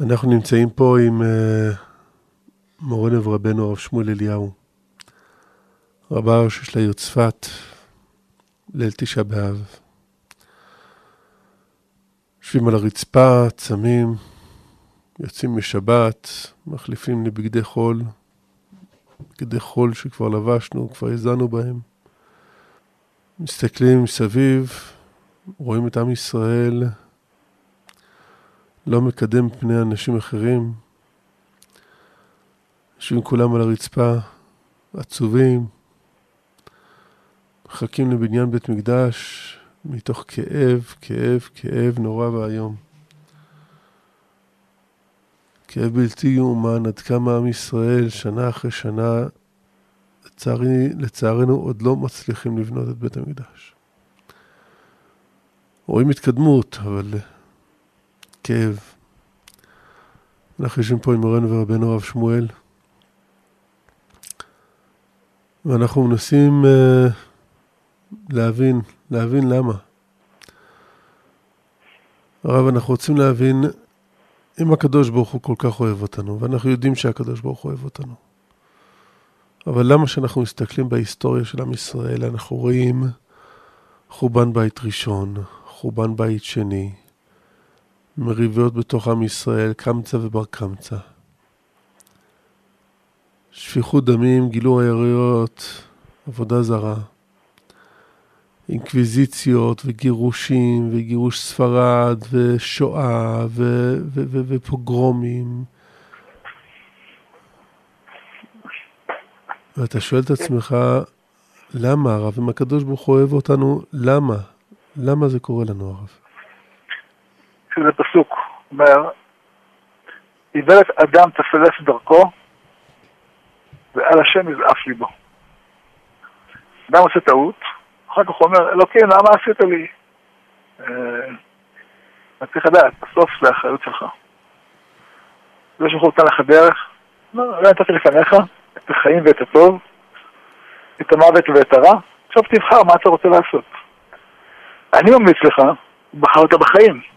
אנחנו נמצאים פה עם uh, מורנו ורבנו הרב שמואל אליהו, רבה הראשי של העיר צפת, ליל תשעה באב. יושבים על הרצפה, צמים, יוצאים משבת, מחליפים לבגדי חול, בגדי חול שכבר לבשנו, כבר הזנו בהם. מסתכלים מסביב, רואים את עם ישראל, לא מקדם פני אנשים אחרים. יושבים כולם על הרצפה, עצובים, מחכים לבניין בית מקדש מתוך כאב, כאב, כאב נורא ואיום. כאב בלתי יאומן עד כמה עם ישראל שנה אחרי שנה, לצערי, לצערנו עוד לא מצליחים לבנות את בית המקדש. רואים התקדמות, אבל כאב. אנחנו יושבים פה עם מורנו ורבנו הרב שמואל, ואנחנו מנסים uh, להבין, להבין למה. הרב, אנחנו רוצים להבין אם הקדוש ברוך הוא כל כך אוהב אותנו, ואנחנו יודעים שהקדוש ברוך הוא אוהב אותנו. אבל למה שאנחנו מסתכלים בהיסטוריה של עם ישראל, אנחנו רואים חורבן בית ראשון, חורבן בית שני, מריבות בתוך עם ישראל, קמצא ובר קמצא. שפיכות דמים, גילוי היריות, עבודה זרה. אינקוויזיציות וגירושים וגירוש ספרד ושואה ו- ו- ו- ופוגרומים. ואתה שואל את עצמך, למה הרב? אם הקדוש ברוך הוא אוהב אותנו, למה? למה זה קורה לנו הרב? שזה פסוק, אומר, איוולת אדם תפלס דרכו, ועל השם יזעף ליבו. אדם עושה טעות, אחר כך הוא אומר, אלוקים, למה עשית לי? אה, אתה צריך לדעת, בסוף זה האחריות שלך. זה שהוא נתן לך דרך, לא נתתי לפניך את החיים ואת הטוב, את המוות ואת הרע, עכשיו תבחר מה אתה רוצה לעשות. אני ממליץ לך, בחרת בחיים.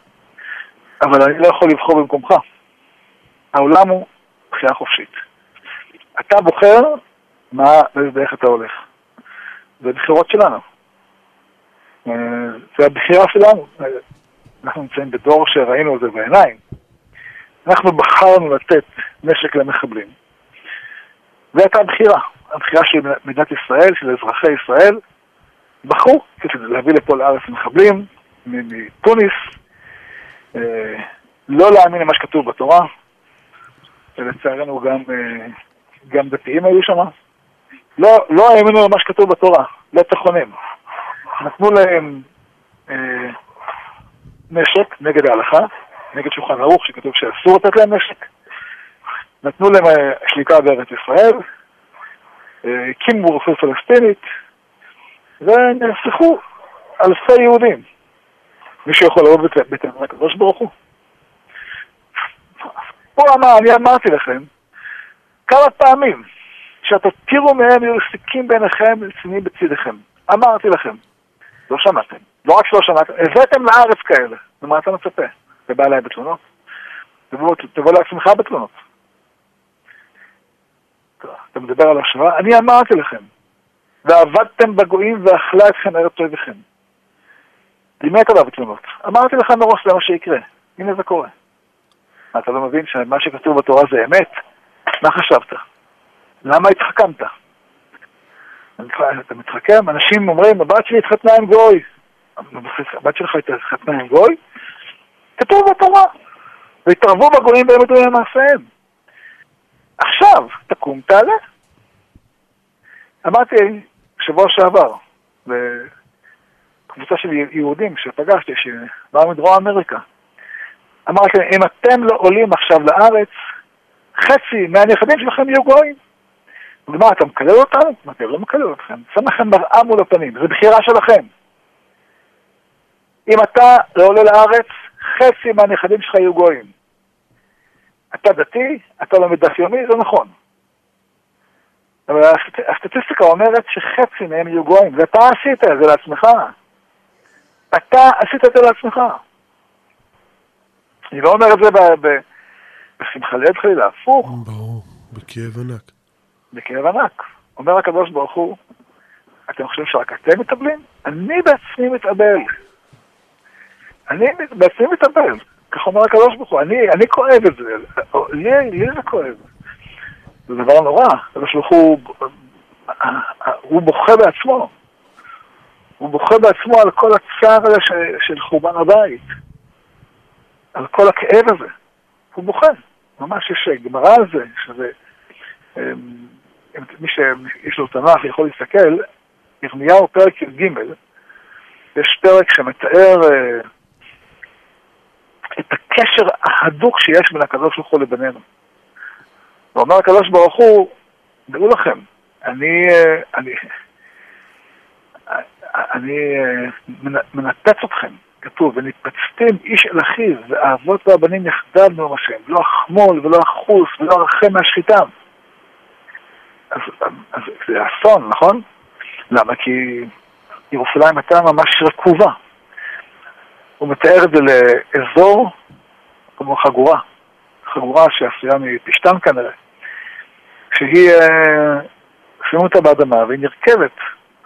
אבל אני לא יכול לבחור במקומך. העולם הוא בחירה חופשית. אתה בוחר מה ואיך אתה הולך. זה בחירות שלנו. אה, זה הבחירה שלנו. אנחנו נמצאים בדור שראינו את זה בעיניים. אנחנו בחרנו לתת נשק למחבלים. והייתה בחירה. הבחירה של מדינת ישראל, של אזרחי ישראל, בחרו להביא לפה לארץ מחבלים מתוניס, לא להאמין למה שכתוב בתורה, ולצערנו גם, אה, גם דתיים היו שם. לא, לא האמינו למה שכתוב בתורה, לא תיכונים. נתנו להם אה, נשק נגד ההלכה, נגד שולחן ערוך שכתוב שאסור לתת להם נשק. נתנו להם אה, שליטה בארץ ישראל, הקימו אה, רופא פלסטינית, ונרצחו אלפי יהודים. מישהו יכול לאהוב את בטענות הקדוש ברוך הוא? פה אמר, אני אמרתי לכם כמה פעמים שאתה תראו מהם ירסיקים בעיניכם רציניים בצדיכם. אמרתי לכם. לא שמעתם. לא רק שלא שמעתם, הבאתם לארץ כאלה. ומה אתה מצפה? אתה בא אליי בתלונות? תבוא, תבוא לעצמך בתלונות. אתה מדבר על השוואה? אני אמרתי לכם. ועבדתם בגויים ואכלה אתכם ארץ אויביכם. אתה בא בתלונות? אמרתי לך מראש זה מה שיקרה. הנה זה קורה. אתה לא מבין שמה שכתוב בתורה זה אמת? מה חשבת? למה התחכמת? אתה מתחכם? אנשים אומרים, הבת שלי התחתנה עם גוי. הבת שלך התחתנה עם גוי? כתוב בתורה. והתערבו בגויים והם ידעו למעשיהם. עכשיו, תקום, תעלה. אמרתי שבוע שעבר, קבוצה של יהודים שפגשתי, שבאו מדרום אמריקה. אמרתי להם, אם אתם לא עולים עכשיו לארץ, חצי מהנכדים שלכם יהיו גויים. מה, אתה מקלל אותנו? אמרתי, לא מקלל אתכם, שם לכם מראה מול הפנים, זו בחירה שלכם. אם אתה לא עולה לארץ, חצי מהנכדים שלך יהיו גויים. אתה דתי, אתה לומד דף יומי, זה נכון. אבל הסטטיסטיקה אומרת שחצי מהם יהיו גויים, ואתה עשית את זה לעצמך. אתה עשית את זה לעצמך. אני לא אומר את זה בשמחה ליד חלילה, הפוך. ברור, בכאב ענק. בכאב ענק. אומר הקדוש ברוך הוא, אתם חושבים שרק אתם מתאבלים? אני בעצמי מתאבל. אני בעצמי מתאבל. כך אומר הקדוש ברוך הוא, אני, אני כואב את זה, לי, לי זה כואב. זה דבר נורא, הקדוש ברוך הוא, הוא בוכה בעצמו. הוא בוכה בעצמו על כל הצער הזה של חורבן הבית. על כל הכאב הזה. הוא בוכה. ממש יש גמרא על זה, שזה... אמ, מי שיש לו תנ"ך יכול להסתכל, ירמיהו פרק י"ג, יש פרק שמתאר אה, את הקשר ההדוק שיש בין הקדוש ברוך הוא לבנינו. ואומר הקדוש ברוך הוא, דעו לכם, אני, אה, אני, אני אה, מנפץ אתכם, כתוב, ונתפצתם איש אל אחיו, והאבות והבנים יחדיו נאום השם, לא החמול ולא החוס ולא הרחם מהשחיטה. אז, אז זה אסון, נכון? למה? כי ירושלים הייתה ממש רקובה. הוא מתאר את זה לאזור כמו חגורה, חגורה שעשויה מפשתן כנראה, שהיא, אה, שימו אותה באדמה והיא נרכבת.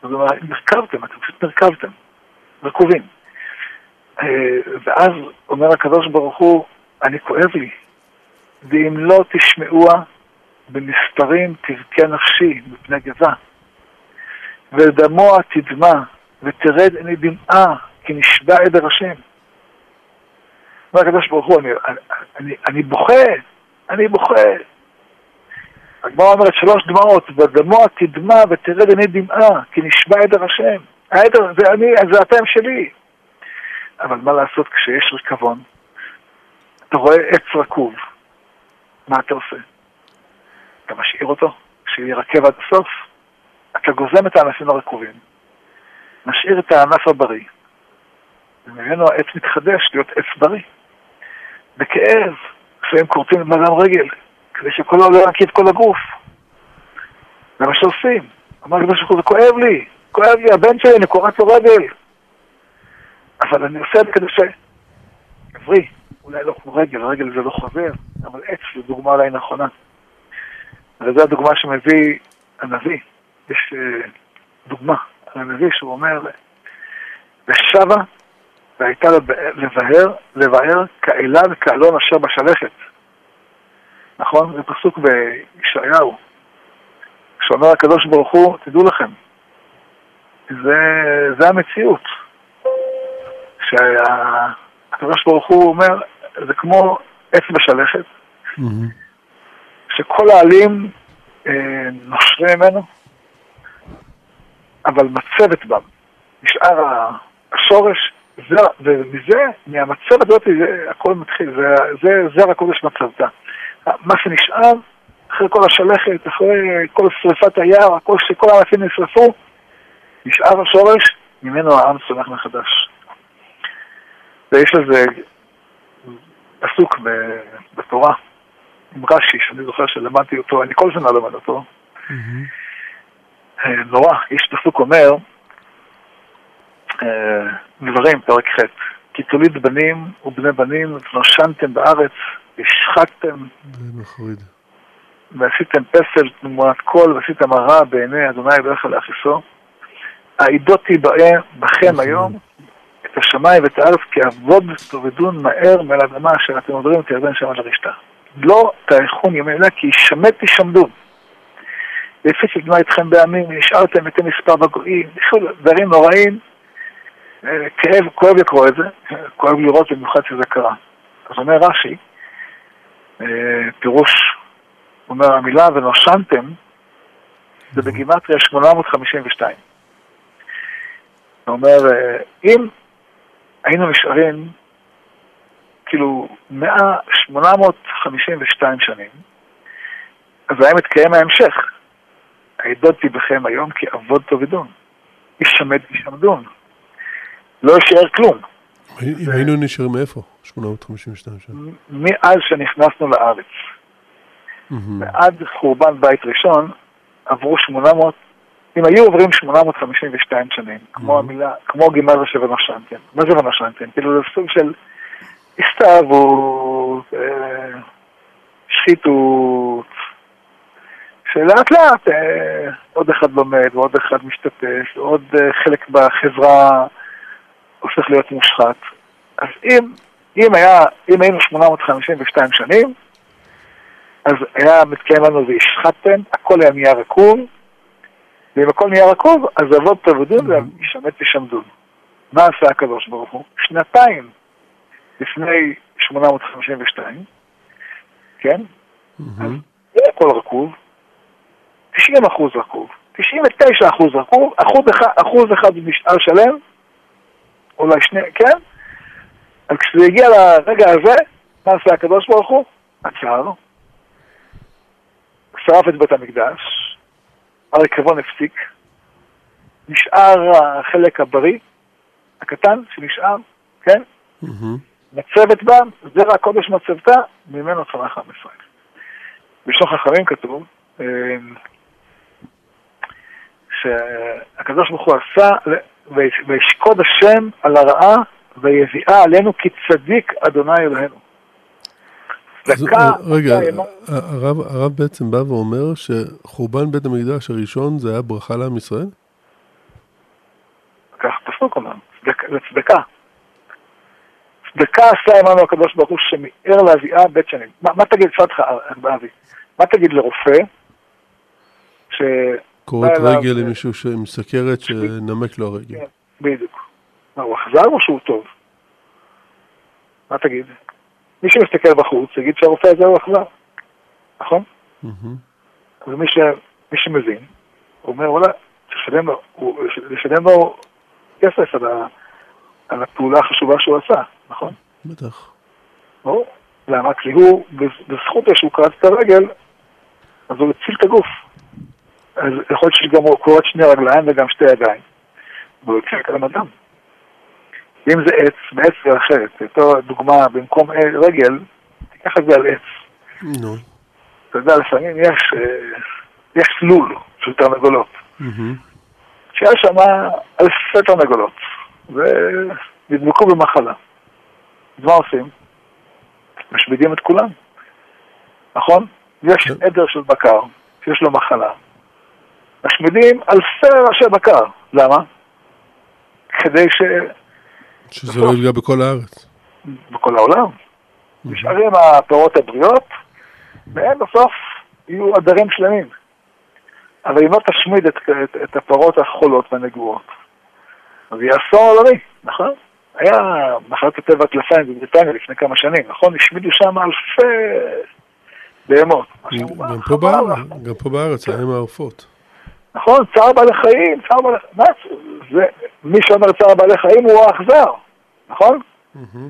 זאת אומרת, נרכבתם, אתם פשוט נרכבתם, רקובים. אה, ואז אומר הקדוש ברוך הוא, אני כואב לי, ואם לא תשמעוה במספרים תבכה נפשי מפני גזה. ודמוע תדמע, ותרד עיני דמעה, כי נשבע עדר השם. אומר הקדוש ברוך הוא, אני, אני, אני בוכה, אני בוכה. הגמרא אומרת שלוש דמעות, ודמוע תדמע ותרד עיני דמעה, כי נשבע עדר השם. העדר זה אני, זה אתם שלי. אבל מה לעשות כשיש ריקבון? אתה רואה עץ רקוב, מה אתה עושה? אתה משאיר אותו, שירקב עד הסוף? אתה גוזם את הענפים הרקובים, משאיר את הענף הבריא, וממנו העץ מתחדש להיות עץ בריא. בכאב, לפעמים כורתים מדם רגל, כדי שקולו לא ינקיב כל הגוף. זה מה שעושים. אמר הקדוש ברוך הוא, זה כואב לי, כואב לי, הבן שלי, אני קורץ לו רגל. אבל אני עושה את זה כדי ש... עברי, אולי לא כמו רגל, רגל זה לא חוזר, אבל עץ זו דוגמה אולי נכונה. וזו הדוגמה שמביא הנביא. יש uh, דוגמה על הנביא שהוא אומר, ושבה והייתה לבאר, לבאר כאלה וכאלון אשר בשלכת. נכון? זה פסוק בישעיהו, שאומר הקדוש ברוך הוא, תדעו לכם, זה, זה המציאות. שהקדוש ברוך הוא אומר, זה כמו עץ בשלכת, mm-hmm. שכל העלים אה, נושרים ממנו, אבל מצבת בם. נשאר השורש, זה, ומזה, מהמצבת הזאת, זה הכל מתחיל, זה, זה זר הקודש מצבתה. מה שנשאר, אחרי כל השלכת, אחרי כל שרפת היער, הכל שכל הענפים נשרפו, נשאר השורש, ממנו העם צומח מחדש. ויש לזה פסוק בתורה עם רש"י, שאני זוכר שלמדתי אותו, אני כל שנה לומד אותו. אה, נורא, יש פסוק אומר, אה, דברים, פרק ח', כי תוליד בנים ובני בנים נושנתם בארץ, השחקתם ועשיתם פסל תמונת קול ועשיתם הרע בעיני אדוני ברך להכיסו. העידות תיבאה בכם היום את השמיים ואת הארץ כי אבוד תאבדון מהר מעל האדמה אשר אתם עוברים את ירדן שם על הרשתה. לא תאכון ימי אלה כי שמט תשמדו. ויפי שדמה אתכם בעמים ונשארתם את מספר בגויים, דברים נוראים. אה, כאב, כואב לקרוא את זה, כואב לראות במיוחד שזה קרה. אז אומר רש"י, פירוש, אומר המילה ונושנתם, זה בגימטריה 852. הוא אומר, אה, אם היינו נשארים כאילו 100, 852 שנים, אז היה מתקיים ההמשך. העדות בכם היום כי אבוד תאבדון. ישמד תשמדון. לא יישאר כלום. אם היינו נשארים מאיפה? 852 שנה. מאז שנכנסנו לארץ. ועד חורבן בית ראשון עברו 800 אם היו עוברים 852 שנים, כמו המילה, כמו גימטריה של ונושנתם, מה זה ונושנתם? כאילו זה סוג של הסתאבות, אה, שחיתות, שלאט לאט אה, עוד אחד לומד ועוד אחד משתתף, ועוד אה, חלק בחברה הופך להיות מושחת. אז אם, אם, היה, אם היינו 852 שנים, אז היה מתקיים לנו והשחטתם, הכל היה נהיה רקוב, ואם הכל נהיה רקוב, אז אבות תעבדון וישמט ישמדון. מה עשה הקדוש ברוך הוא? שנתיים לפני 852, כן? אז זה הכל רקוב, 90 אחוז רקוב, 99 אחוז רקוב, אחוז אחד, אחוז אחד נשאר שלם, אולי שני, כן? אז כשזה הגיע לרגע הזה, מה עשה הקדוש ברוך הוא? עצר, שרף את בית המקדש, הריקבון הפסיק, נשאר החלק הבריא, הקטן שנשאר, כן? מצבת בה, זרע הקודש מצבתה, ממנו צמח עם ישראל. בשלום חכמים כתוב אה, שהקדוש ברוך הוא עשה, וישקוד השם על הרעה ויביאה עלינו כי צדיק אדוני אלוהינו. אה, רגע, הרב, הרב בעצם בא ואומר שחורבן בית המקדש הראשון זה היה ברכה לעם ישראל? כך פסוק אומר, זה צדקה. צדקה עשה עמנו הקדוש ברוך הוא שמיער להביאה בית שנים. מה, מה תגיד, שאל אותך, אבי, מה תגיד לרופא ש... קוראת רגל למישהו עם סכרת שנמק לו הרגל. כן, בדיוק. מה, הוא אכזר או שהוא טוב? מה תגיד? מי שמסתכל בחוץ יגיד שהרופא הזה הוא אכזר, נכון? ומי שמבין, הוא אומר, וואלה, לשלם לו כסף על, ה, על הפעולה החשובה שהוא עשה, נכון? בטח. ברור. למה? כי הוא, בזכות זה שהוא קרץ את הרגל, אז הוא הציל את הגוף. אז יכול להיות שגם הוא קורץ שני רגליים וגם שתי ידיים. והוא הציל את האדם. אם זה עץ, בעץ זה אחרת. אותו דוגמה, במקום רגל, תיקח את זה על עץ. נו. אתה יודע, לפעמים יש, אה, יש לול של תרנגולות. שיש שם אלפי תרנגולות, ונדבקו במחלה. אז מה עושים? משמידים את כולם, נכון? יש כן. עדר של בקר שיש לו מחלה. משמידים אלפי ראשי בקר. למה? כדי ש... שזה לא יפגע בכל הארץ. בכל העולם. נשארים הפירות הבריאות, והם בסוף יהיו עדרים שלמים. אבל אם לא תשמיד את, את, את הפרות החולות והנגועות, אז יהיה אסון עולמי, נכון? היה מחלת הטבע הטלפיים בבריטניה לפני כמה שנים, נכון? השמידו שם אלפי בהמות. גם פה בארץ, גם פה בארץ, היה עם העופות. נכון, צער בעלי חיים, צער בעלי חיים, זה, מי שאומר צער בעלי חיים הוא האכזר, נכון?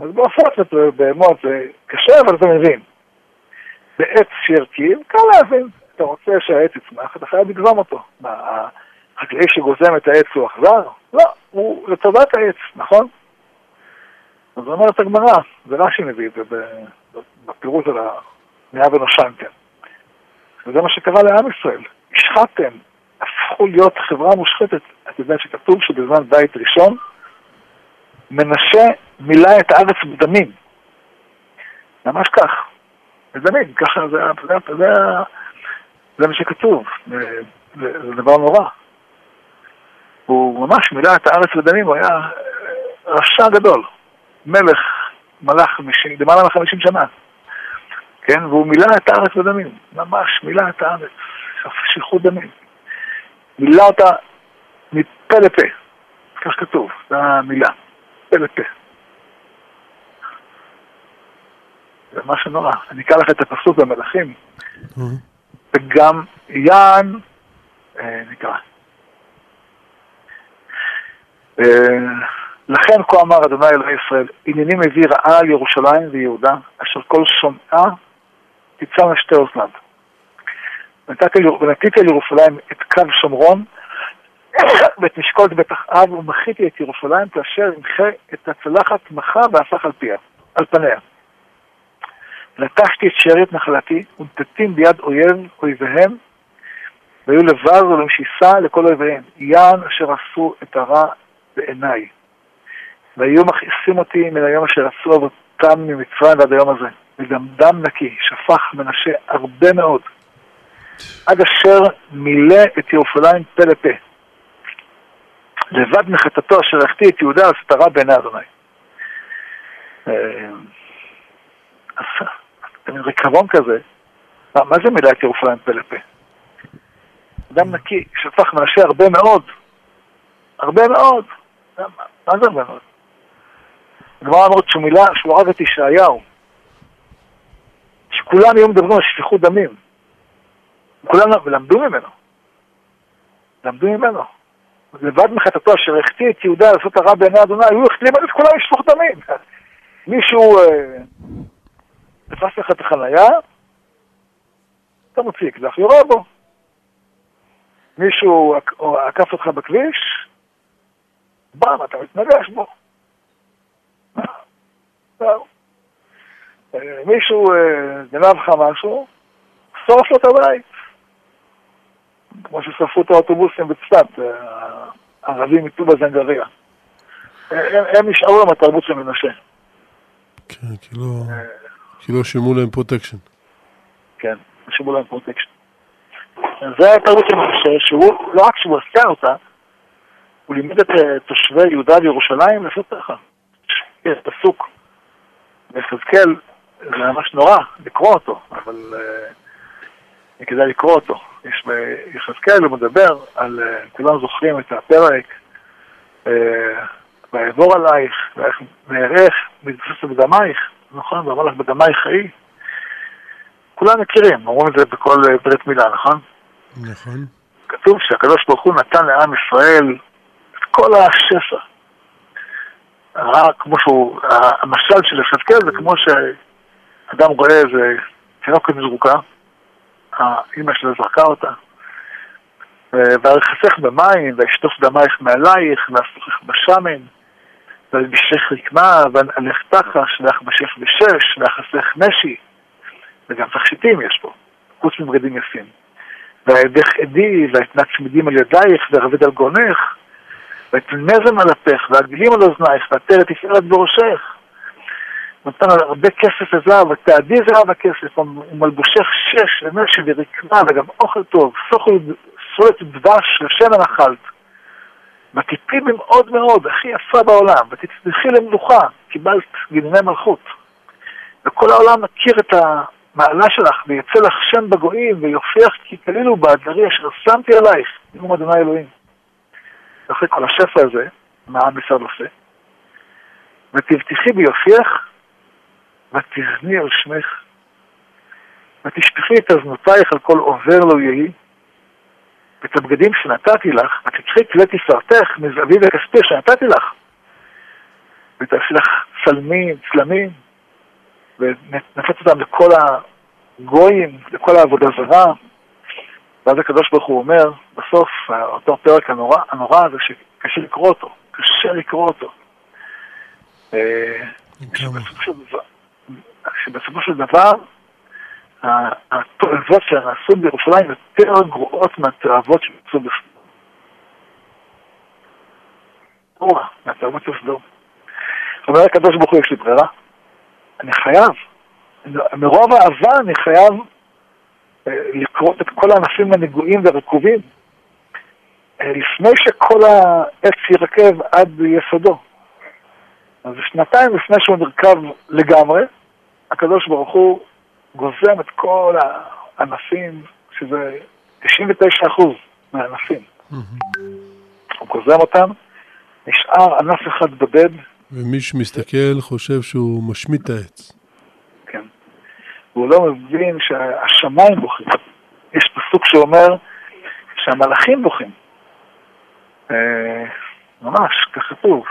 אז בעופות ובהמות זה קשה, אבל אתה מבין. בעץ שירכיב, קל להבין. אתה רוצה שהעץ יצמח, אתה חייב לגזום אותו. מה, החקלאי שגוזם את העץ הוא אכזר? לא, הוא לטובת העץ, נכון? אז אומרת הגמרא, זה רש"י מביא את זה בפירוט על המאה ונושנתם. וזה מה שקרה לעם ישראל. השחטתם, הפכו להיות חברה מושחתת. אתה יודע שכתוב שבזמן בית ראשון, מנשה מילא את הארץ בדמים. ממש כך. בדמים, ככה זה, זה, זה, זה מה שכתוב. זה, זה דבר נורא. הוא ממש מילא את הארץ בדמים, הוא היה רשע גדול. מלך, מלך למעלה מחמישים שנה. כן, והוא מילא את הארץ בדמים. ממש מילא את הארץ. שפיכות דמים. מילא אותה מפה לפה, כך כתוב, זו המילה, פה לפה. זה משהו נורא. אני אקרא לך את הפסוק במלאכים, וגם יען, אה, נקרא. אה, לכן כה אמר אדוני אלוהי ישראל, הנני מביא רעה על ירושלים ויהודה, אשר כל שומעה תצא שתי אוזניו. ונתתי על ירושלים את קו שומרון ואת משקולת בית אחאב ומחיתי את ירושלים כאשר ימחה את הצלחת מחה והפך על פיה, על פניה. נטשתי את שארית נחלתי ונתתים ביד אויב אויביהם והיו לבז ולמשיסה לכל אויביהם, יען אשר עשו את הרע בעיניי. והיו מכעיסים אותי מן היום אשר עשו אבותם ממצרים ועד היום הזה. וגם דם נקי, שפך מנשה הרבה מאוד, עד אשר מילא את ירושלים פה לפה. לבד מחטאתו אשר החטיא את יהודה על סתרה בעיני אדוני. אה, אז ריקבון כזה, מה, זה מילא את ירושלים פה לפה? דם נקי, שפך מנשה הרבה מאוד, הרבה מאוד, מה זה הרבה מאוד? הגמרא אומרת שהוא מילא, שהוא הרג את ישעיהו, שכולם היו מדברים על שפיכות דמים, כולם למדו ממנו, למדו ממנו. לבד מחטאתו אשר החטיא את יהודה לעשות הרע בעיני אדוני, הוא החתים את כולם לשפוך דמים. מישהו אה, תפס לך את החנייה, אתה מוציא אקדח, יורה בו. מישהו עקף אותך בכביש, באם, אתה מתנגש בו. אה, מישהו אה, גנב לך משהו, שרף לו את הבית. כמו ששרפו את האוטובוסים בצפת, אה, הערבים מטובא זנגריה. הם, הם נשארו עם התרבות של מנשה. כן, כאילו, כאילו שילמו להם פרוטקשן. כן, שילמו להם פרוטקשן. זה התרבות של מנשה, שהוא, לא רק שהוא עשה אותה, הוא לימד את תושבי יהודה וירושלים לעשות ככה. יש פסוק ביחזקאל, זה ממש נורא לקרוא אותו, אבל uh, כדאי לקרוא אותו. יש ביחזקאל, הוא מדבר על, uh, כולם זוכרים את הפרק, uh, ויעבור עלייך, ואיך נערך, מתבסס בדמייך, נכון? ואמר לך בדמייך חיי. כולם מכירים, אומרים את זה בכל ברית מילה, נכון? נכון. כתוב שהקדוש ברוך הוא נתן לעם ישראל את כל השפע. כמו שהוא, המשל של יחזקאל זה כמו שאדם רואה איזה תינוקת זרוקה, האימא שלו זרקה אותה, ויחסך במים, וישטוף דמייך מעלייך, ואסוכך בשמן, וילבישך רקמה, ואלך תחש, ואחבשך בשש, ואחסך משי, וגם תכשיטים יש פה, חוץ מבגדים יפים. ואעדך עדי, ואתנה צמידים על ידייך, ורבד על גונך, ואת נזם על אפך, והגלים על אוזנייך, ועטרת תפארת בראשך. נתן הרבה כסף וזהב, ותעדי זהב הכסף, ומלבושך שש, ומשי ורקמה, וגם אוכל טוב, סולת דבש ושמן אכלת. ותיפלי במאוד מאוד, הכי יפה בעולם, ותצליחי למלוכה, קיבלת גנני מלכות. וכל העולם מכיר את המעלה שלך, ויצא לך שם בגויים, ויופיח כי כליlu באדרי אשר שמתי עלייך, נאום אדוני אלוהים. אחרי כל השפע הזה, מה עם ישראל עושה? ותבטיחי ביופייך, ותזני על שמך, ותשפכי את אזנותייך על כל עובר לא יהי, ואת הבגדים שנתתי לך, ותקחי כלי תפארתך מזהבי וכספי שנתתי לך, ותעשי לך צלמים, צלמים, ונפץ אותם לכל הגויים, לכל העבודה זרה, ואז הקדוש ברוך הוא אומר, בסוף, אותו פרק הנורא, הנורא הזה שקשה לקרוא אותו, קשה לקרוא אותו. אה, שבסופו של דבר, התועבות שנעשו בירושלים יותר גרועות מהתועבות שנעשו בסדום. מהתועבות של סדום. אומר הקדוש ברוך הוא, יש לי ברירה? אני חייב. מרוב האהבה אני חייב לכרות את כל הענפים הנגועים והרקובים, אה, לפני שכל העץ ירקב עד יסודו. אז שנתיים לפני שהוא נרקב לגמרי, הקדוש ברוך הוא גוזם את כל הענפים, שזה 99% מהענפים. הוא גוזם אותם, נשאר ענף אחד בודד. ומי שמסתכל חושב שהוא משמיט את העץ. והוא לא מבין שהשמיים בוכים. יש פסוק שאומר שהמלאכים בוכים. אה, ממש, כך כתוב.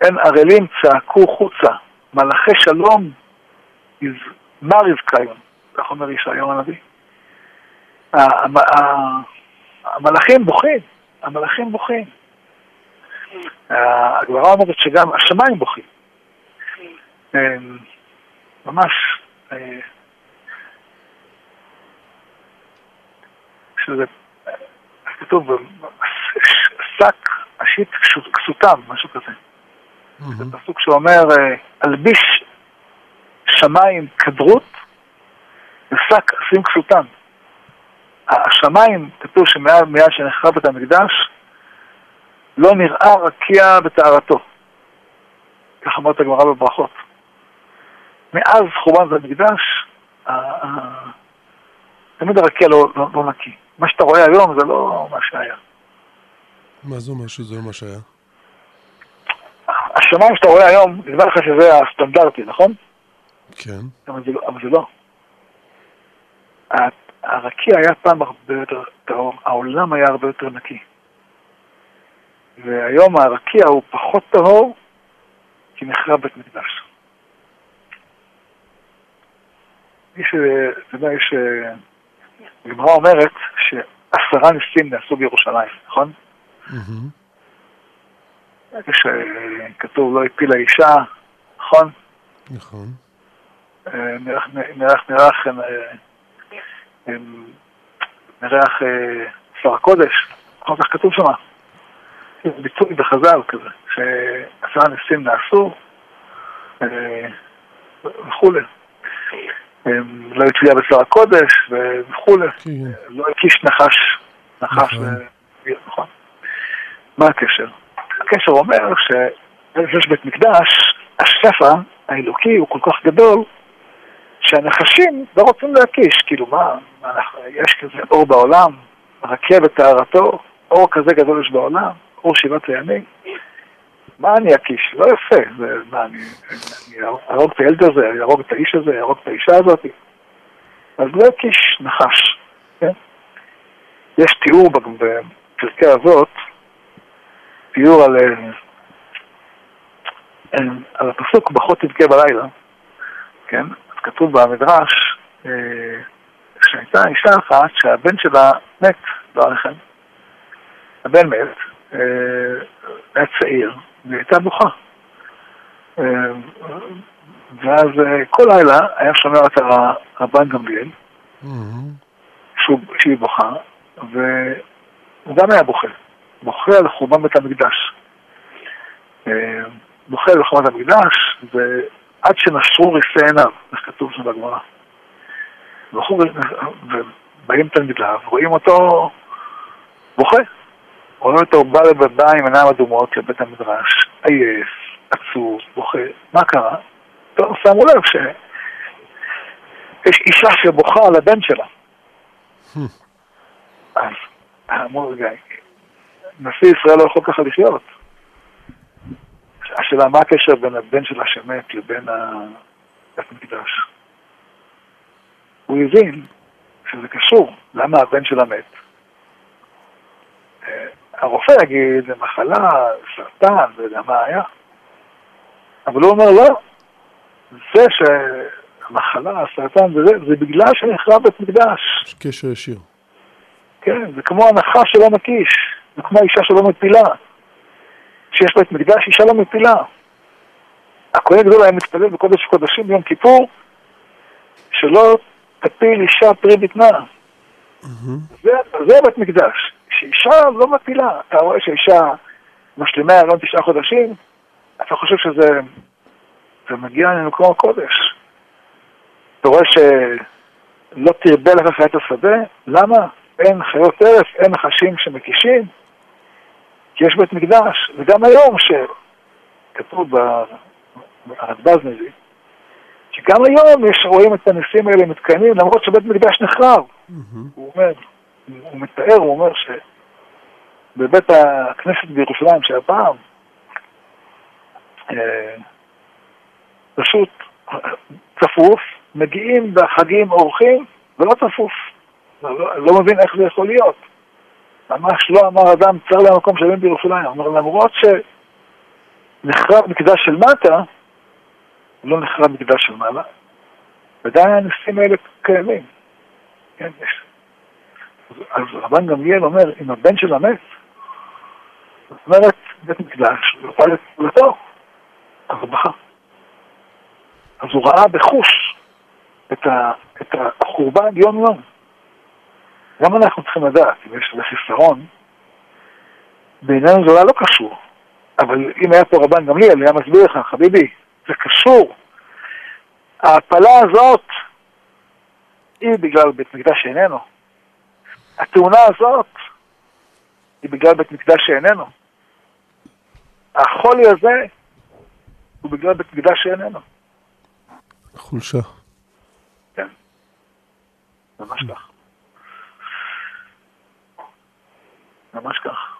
אין ערלים צעקו חוצה, מלאכי שלום מר יזכיון, כך אומר ישעיון הנביא. המלאכים בוכים, המלאכים בוכים. הגברה אומרת שגם השמיים בוכים. אה, ממש, אה, שזה כתוב, שק עשית כסותם, משהו כזה. זה פסוק שאומר, אה, אלביש השמיים כדרות ושק שים כסותן. השמיים, כתוב שמאז שנחרב בית המקדש, לא נראה רקיע בטהרתו. כך אומרת הגמרא בברכות. מאז חורבן בית המקדש, תמיד הרקיע לא, לא, לא נקי. מה שאתה רואה היום זה לא מה שהיה. מה זה אומר שזה לא מה שהיה? השמיים שאתה רואה היום, נדמה לך שזה הסטנדרטי, נכון? כן. אבל זה לא. אבל זה לא. הרקיע היה פעם הרבה יותר טהור, העולם היה הרבה יותר נקי. והיום הרקיע הוא פחות טהור, כי נחרב בית מקדש. יש, אתה יודע, יש... הגמרא אומרת שעשרה ניסים נעשו בירושלים, נכון? יש כתוב לא הפילה אישה, נכון? נכון. נערך, נערך, נערך, נערך שר הקודש, נכון כך כתוב שם, ביטוי בחז"ל כזה, שעשרה ניסים נעשו וכולי. לא הצביע בשר הקודש וכולי, כן. לא הקיש נחש, נחש, נכון. נכון. מה הקשר? הקשר אומר שיש בית מקדש, השפע האלוקי הוא כל כך גדול, שהנחשים לא רוצים להקיש, כאילו מה, יש כזה אור בעולם, רקיע בטהרתו, אור כזה גדול יש בעולם, אור שבעת הימים, מה אני אקיש? לא יפה, זה, מה, אני, אני אהרוג את הילד הזה, אני אהרוג את האיש הזה, אני אהרוג את האישה הזאת. אז לא אקיש נחש, כן? יש תיאור בפרקי אבות, תיאור על, אה, על הפסוק בחות תבכה בלילה, כן? אז כתוב במדרש אה, שהייתה אישה אחת שהבן שלה מת בעריכם. הבן מת, אה, היה צעיר, והיא הייתה בוכה. ואז כל לילה היה שומר את הרבן גמליאל, שהיא בוכה, והוא גם היה בוכה. בוכה על חורבן בית המקדש. אה, בוכה על חורבן המקדש, ועד שנשרו ריסי עיניו, איך כתוב שם בגמרא. ובאים תלמידיו, רואים אותו בוכה. רואים אותו בא לבדה עם עיניים אדומות לבית המדרש, עייף, עצוב, בוכה. מה קרה? טוב, שמו לב שיש אישה שבוכה על הבן שלה. אז אמרו, רגע, נשיא ישראל לא יכול ככה לחיות. השאלה, מה הקשר בין הבן שלה שמת לבין בית מקדש? הוא הבין שזה קשור, למה הבן שלה מת. אה, הרופא יגיד, זה מחלה, סרטן, לא יודע מה היה. אבל הוא אומר, לא, זה שהמחלה, הסרטן וזה, זה בגלל שנחרב בית מקדש. יש קשר ישיר. כן, זה כמו הנחה שלא מקיש. זה כמו אישה שלא מפילה. שיש לה את מקדש, אישה לא מפילה. הכהן הגדול היה מתפלל בקודש הקודשים ביום כיפור, שלא תפיל אישה פרי בטנה. זה, זה בית מקדש. שאישה לא מפילה. אתה רואה שאישה משלימה הריון תשעה חודשים, אתה חושב שזה זה מגיע למקום הקודש. אתה רואה שלא תרבה לך חיית השדה? למה? אין חיות טרף, אין נחשים שמקישים, כי יש בית מקדש, וגם היום שכתוב ברדב"ז מביא, שגם היום יש, רואים את הניסים האלה מתקיימים למרות שבית מקדש נחרב. Mm-hmm. הוא אומר, הוא מתאר, הוא אומר שבבית הכנסת בירושלים שהיה פעם, אה, פשוט צפוף, מגיעים בחגים אורחים ולא צפוף. לא, לא מבין איך זה יכול להיות. ממש לא אמר אדם, צר לי המקום שלם בירושלים. אומר, למרות שנחרב מקדש של מטה, לא נחרב מקדש של מעלה. ועדיין הניסים האלה קיימים. כן, יש. אז רבן גמליאל אומר, אם הבן שלה מת, זאת אומרת, בית מקדש, הוא יוכל את אז הוא בכה. אז הוא ראה בחוש את, ה, את החורבן יום-יום. גם אנחנו צריכים לדעת, אם יש לזה חיסרון, בעינינו זה אולי לא קשור, אבל אם היה פה רבן גמליאל, היה מסביר לך, חביבי, זה קשור. ההפלה הזאת היא בגלל בית מקדש שאיננו. התאונה הזאת היא בגלל בית מקדש שאיננו. החולי הזה הוא בגלל בית מקדש שאיננו. חולשה. כן, ממש כך. ממש כך.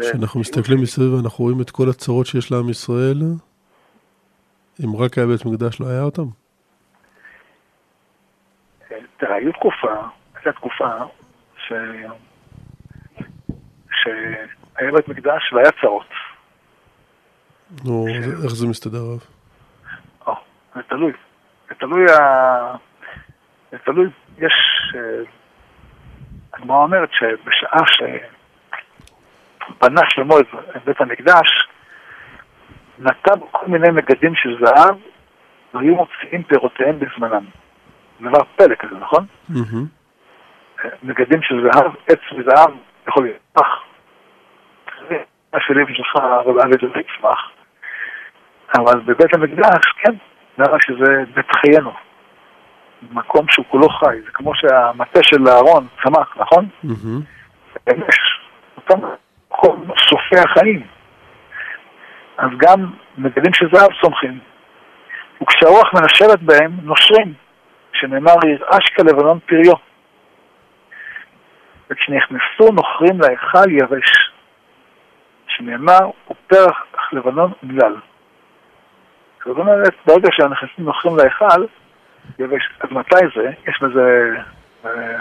כשאנחנו מסתכלים מסביב ואנחנו רואים את כל הצרות שיש לעם ישראל, אם רק היה בית מקדש לא היה אותם? תראה, היו תקופה, הייתה תקופה ש... שהיה בית מקדש והיה צרות. נו, איך זה מסתדר רב? או, זה תלוי. זה תלוי, זה תלוי, יש... הגמרא אומרת שבשעה שבנה שלמה את בית המקדש, נטע בו כל מיני מגדים של זהב, והיו מוציאים פירותיהם בזמנם. דבר פלא כזה, נכון? מגדים של זהב, עץ וזהב יכול להיות פח. השלים שלך, אבל אבי זה יצמח. אבל בבית המקדש, כן, נראה שזה בית חיינו. מקום שהוא כולו חי, זה כמו שהמטה של אהרון צמח, נכון? אש, אותו מקום סופי החיים. אז גם מגדים של זהב צומחים, וכשהרוח מנשבת בהם, נושרים, שנאמר ירעש כלבנון פריו. וכשנכנסו נוכרים להיכל יבש, שנאמר, ופרח לבנון גלל. זאת אומרת, ברגע שהנכנסים נוכרים להיכל, יבש. אז מתי זה? יש בזה, אה,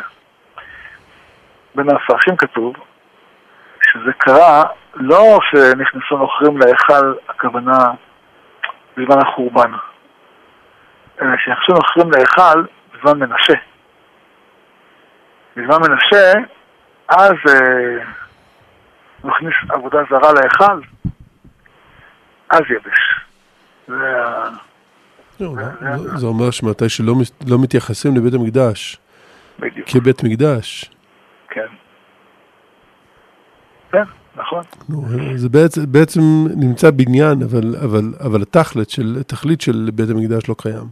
בין הפרחים כתוב, שזה קרה לא שנכנסו נוכרים להיכל, הכוונה בזמן החורבן, אלא שנכנסו נוכרים להיכל בזמן מנשה. בזמן מנשה, אז אה, הוא עבודה זרה להיכל, אז יבש. זה זה אומר שמתי שלא לא מתייחסים לבית המקדש כבית מקדש. כן. כן, נכון. זה בעצם, בעצם נמצא בניין, אבל, אבל, אבל התכלית של, התכלית של בית המקדש לא קיים.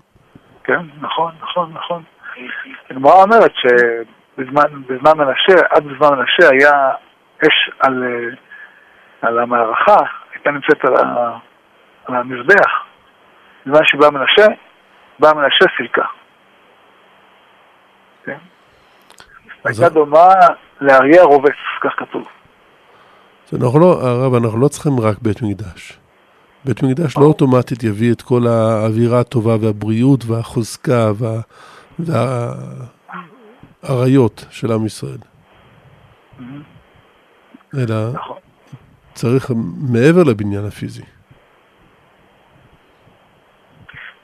כן, נכון, נכון, נכון. הגמרא אומרת שבזמן מנשה, עד בזמן מנשה היה אש על, על המערכה, הייתה נמצאת על המזבח. בזמן שבא מנשה, בא מנשה סילקה. כן? הייתה דומה לאריה רובץ, כך כתוב. אנחנו לא, הרב, אנחנו לא צריכים רק בית מקדש. בית מקדש לא אוטומטית יביא את כל האווירה הטובה והבריאות והחוזקה והאריות של עם ישראל. אלא נכון. צריך מעבר לבניין הפיזי.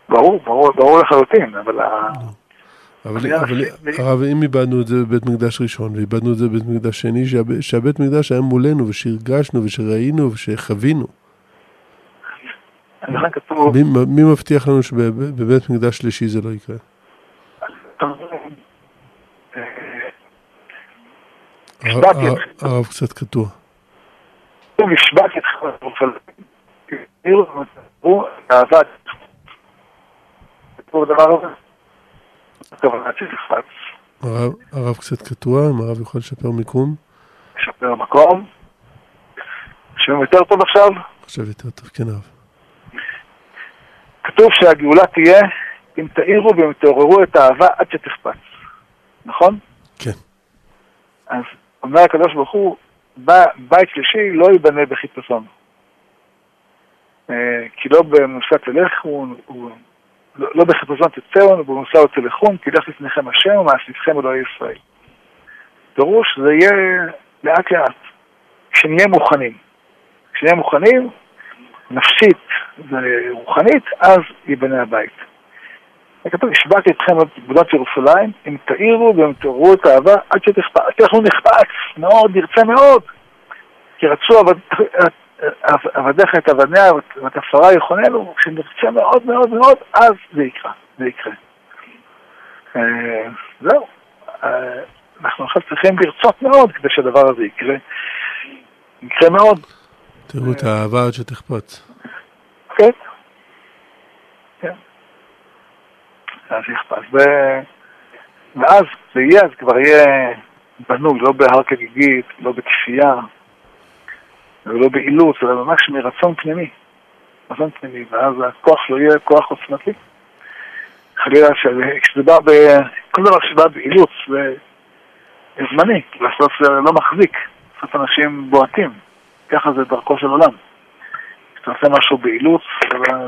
ברור, ברור, ברור לחלוטין, אבל... אבל, אבל הרב, אם איבדנו את זה בבית מקדש ראשון, ואיבדנו את זה בבית מקדש שני, שהבית מקדש היה מולנו, ושהרגשנו, ושראינו, ושחווינו. מי, מי מבטיח לנו שבבית מקדש שלישי זה לא יקרה? הרב קצת קטוע. נשבעתי אהבת הרב קצת קטוע, אם הרב יכול לשפר מיקום. לשפר מקום. שומעים יותר טוב עכשיו? עכשיו יותר טוב, כן הרב. כתוב שהגאולה תהיה אם תאירו ואם תעוררו את האהבה עד שתחפץ, נכון? כן. אז אומר הקדוש ברוך הוא, בית שלישי לא ייבנה בחיפזון. אה, כי לא במושג תלך הוא, הוא לא, בחיפזון תצאו, ובמושא תלכון, כי לך לפניכם השם ומעשיתכם אלוהי ישראל. פירוש זה יהיה לאט לאט, כשנהיה מוכנים. כשנהיה מוכנים, נפשית ורוחנית, אז ייבנה הבית. כתוב, השבעתי אתכם בגבולות ירושלים, אם תאירו ואם תעוררו את האהבה עד שתכפץ. כי אנחנו נחפץ מאוד, נרצה מאוד. כי רצו עבדיך את אבניה ואת עפרה יכוננו, כשנרצה מאוד מאוד מאוד, אז זה יקרה, זה יקרה. אה, זהו. אה, אנחנו עכשיו צריכים לרצות מאוד כדי שהדבר הזה יקרה. יקרה מאוד. תראו את האהבה עד שתחפץ. כן, אז אכפת. ו... ואז זה יהיה, זה כבר יהיה בנוי, לא בהר כגיגית, לא בכפייה, ולא באילוץ, אלא ממש מרצון פנימי. רצון פנימי, ואז הכוח לא יהיה כוח עוצמתי. חלילה, כשזה בא ב... כל דבר שבא באילוץ, זה זמני, בסוף זה לא מחזיק, בסוף אנשים בועטים, ככה זה דרכו של עולם. כשאתה עושה משהו באילוץ,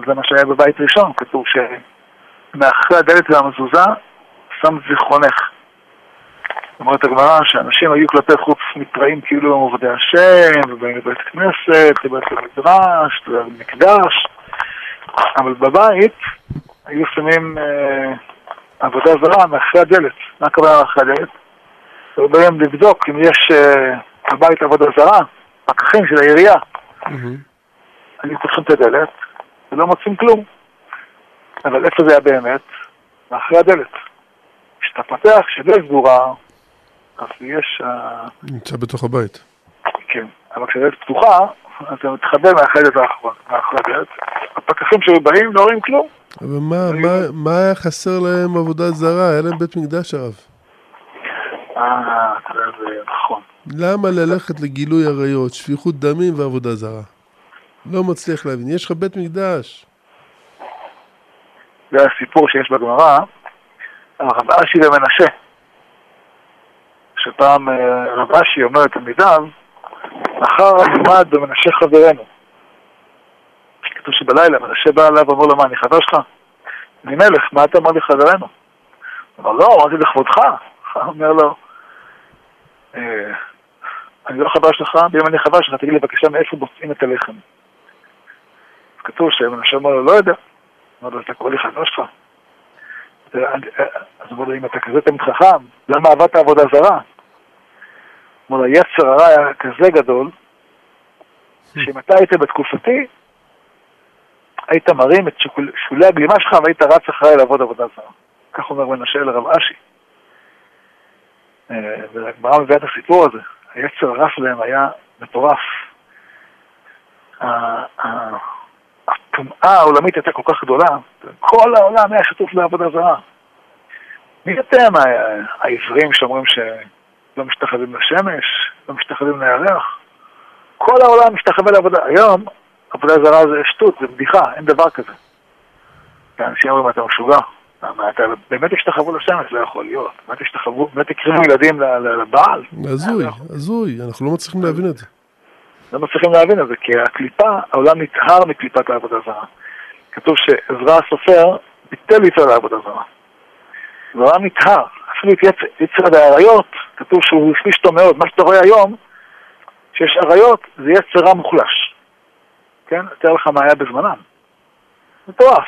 זה מה שהיה בבית ראשון, כתוב שמאחרי הדלת והמזוזה שם זיכרונך. אומרת הגמרא שאנשים היו כלפי חוץ מתראים כאילו הם עובדי השם, ובאים לבית כנסת, לבית המדרש, למקדש, אבל בבית היו שמים אה, עבודה זרה מאחרי הדלת. מה הכוונה מאחורי הדלת? היו באים לבדוק אם יש אה, בבית עבודה זרה, פקחים של העירייה. היו פותחים את הדלת ולא מוצאים כלום. אבל איפה זה היה באמת? מאחורי הדלת. כשאתה פותח, שדלת סגורה, אז יש... אה, נמצא בתוך הבית. כן, אבל כשהדלת פתוחה, אתה מתחבא מאחורי הדלת. הפקחים שהיו באים לא רואים כלום. אבל מה, מה, מה היה חסר להם עבודה זרה? היה להם בית מקדש הרב. אה, זה נכון. למה ללכת לגילוי עריות, שפיכות דמים ועבודה זרה? לא מצליח להבין. יש לך בית מקדש. זה הסיפור שיש בגמרא, הרב אשי ומנשה. שפעם אה, רב אשי אומר לתלמידיו, מחר נלמד במנשה חברנו. כתוב שבלילה מנשה בא אליו ואומר לו, מה, אני חבר שלך? אני מלך, מה אתה אומר לי חברנו? הוא אומר, לא, אמרתי לכבודך. הוא אומר לו, אה, אני לא חבר שלך, ואם אני חבר שלך, תגיד לי בבקשה מאיפה מוצאים את הלחם. כתוב שמנשה אומר לו, לא יודע. אמר לו, אתה קורא לי חבר שלך? אז הוא אומר לו, אם אתה כזה תמיד חכם, למה עבדת עבודה זרה? אמר לו, יצר הרע היה כזה גדול, שאם אתה היית בתקופתי, היית מרים את שולי הגלימה שלך והיית רץ אחריי לעבוד עבודה זרה. כך אומר מנשה לרב אשי. אה, והגמרא מביאה את הסיפור הזה. היצר הרע שלהם היה מטורף. הטומאה העולמית הייתה כל כך גדולה, כל העולם היה שטוף לעבודה זרה. מי אתם העברים שאומרים שלא משתחווים לשמש, לא משתחווים לירח? כל העולם משתחווה לעבודה. היום עבודה זרה זה שטות, זה בדיחה, אין דבר כזה. אנשים אומרים, אתה משוגע. אתה באמת השתחוו לשמש, לא יכול להיות. באמת השתחוו, באמת הקריבו ילדים לבעל. הזוי, הזוי, אנחנו לא מצליחים להבין את זה. לא מצליחים להבין את זה, כי הקליפה, העולם נטהר מקליפת העבודה זרה. כתוב שעזרא הסופר ביטל יצר לעבודה זרה. והעולם נטהר. אפילו את יצר האריות, כתוב שהוא הפליש אותו מאוד. מה שאתה רואה היום, שיש אריות, זה יצר רע מוחלש. כן? אתאר לך מה היה בזמנם. מטורף.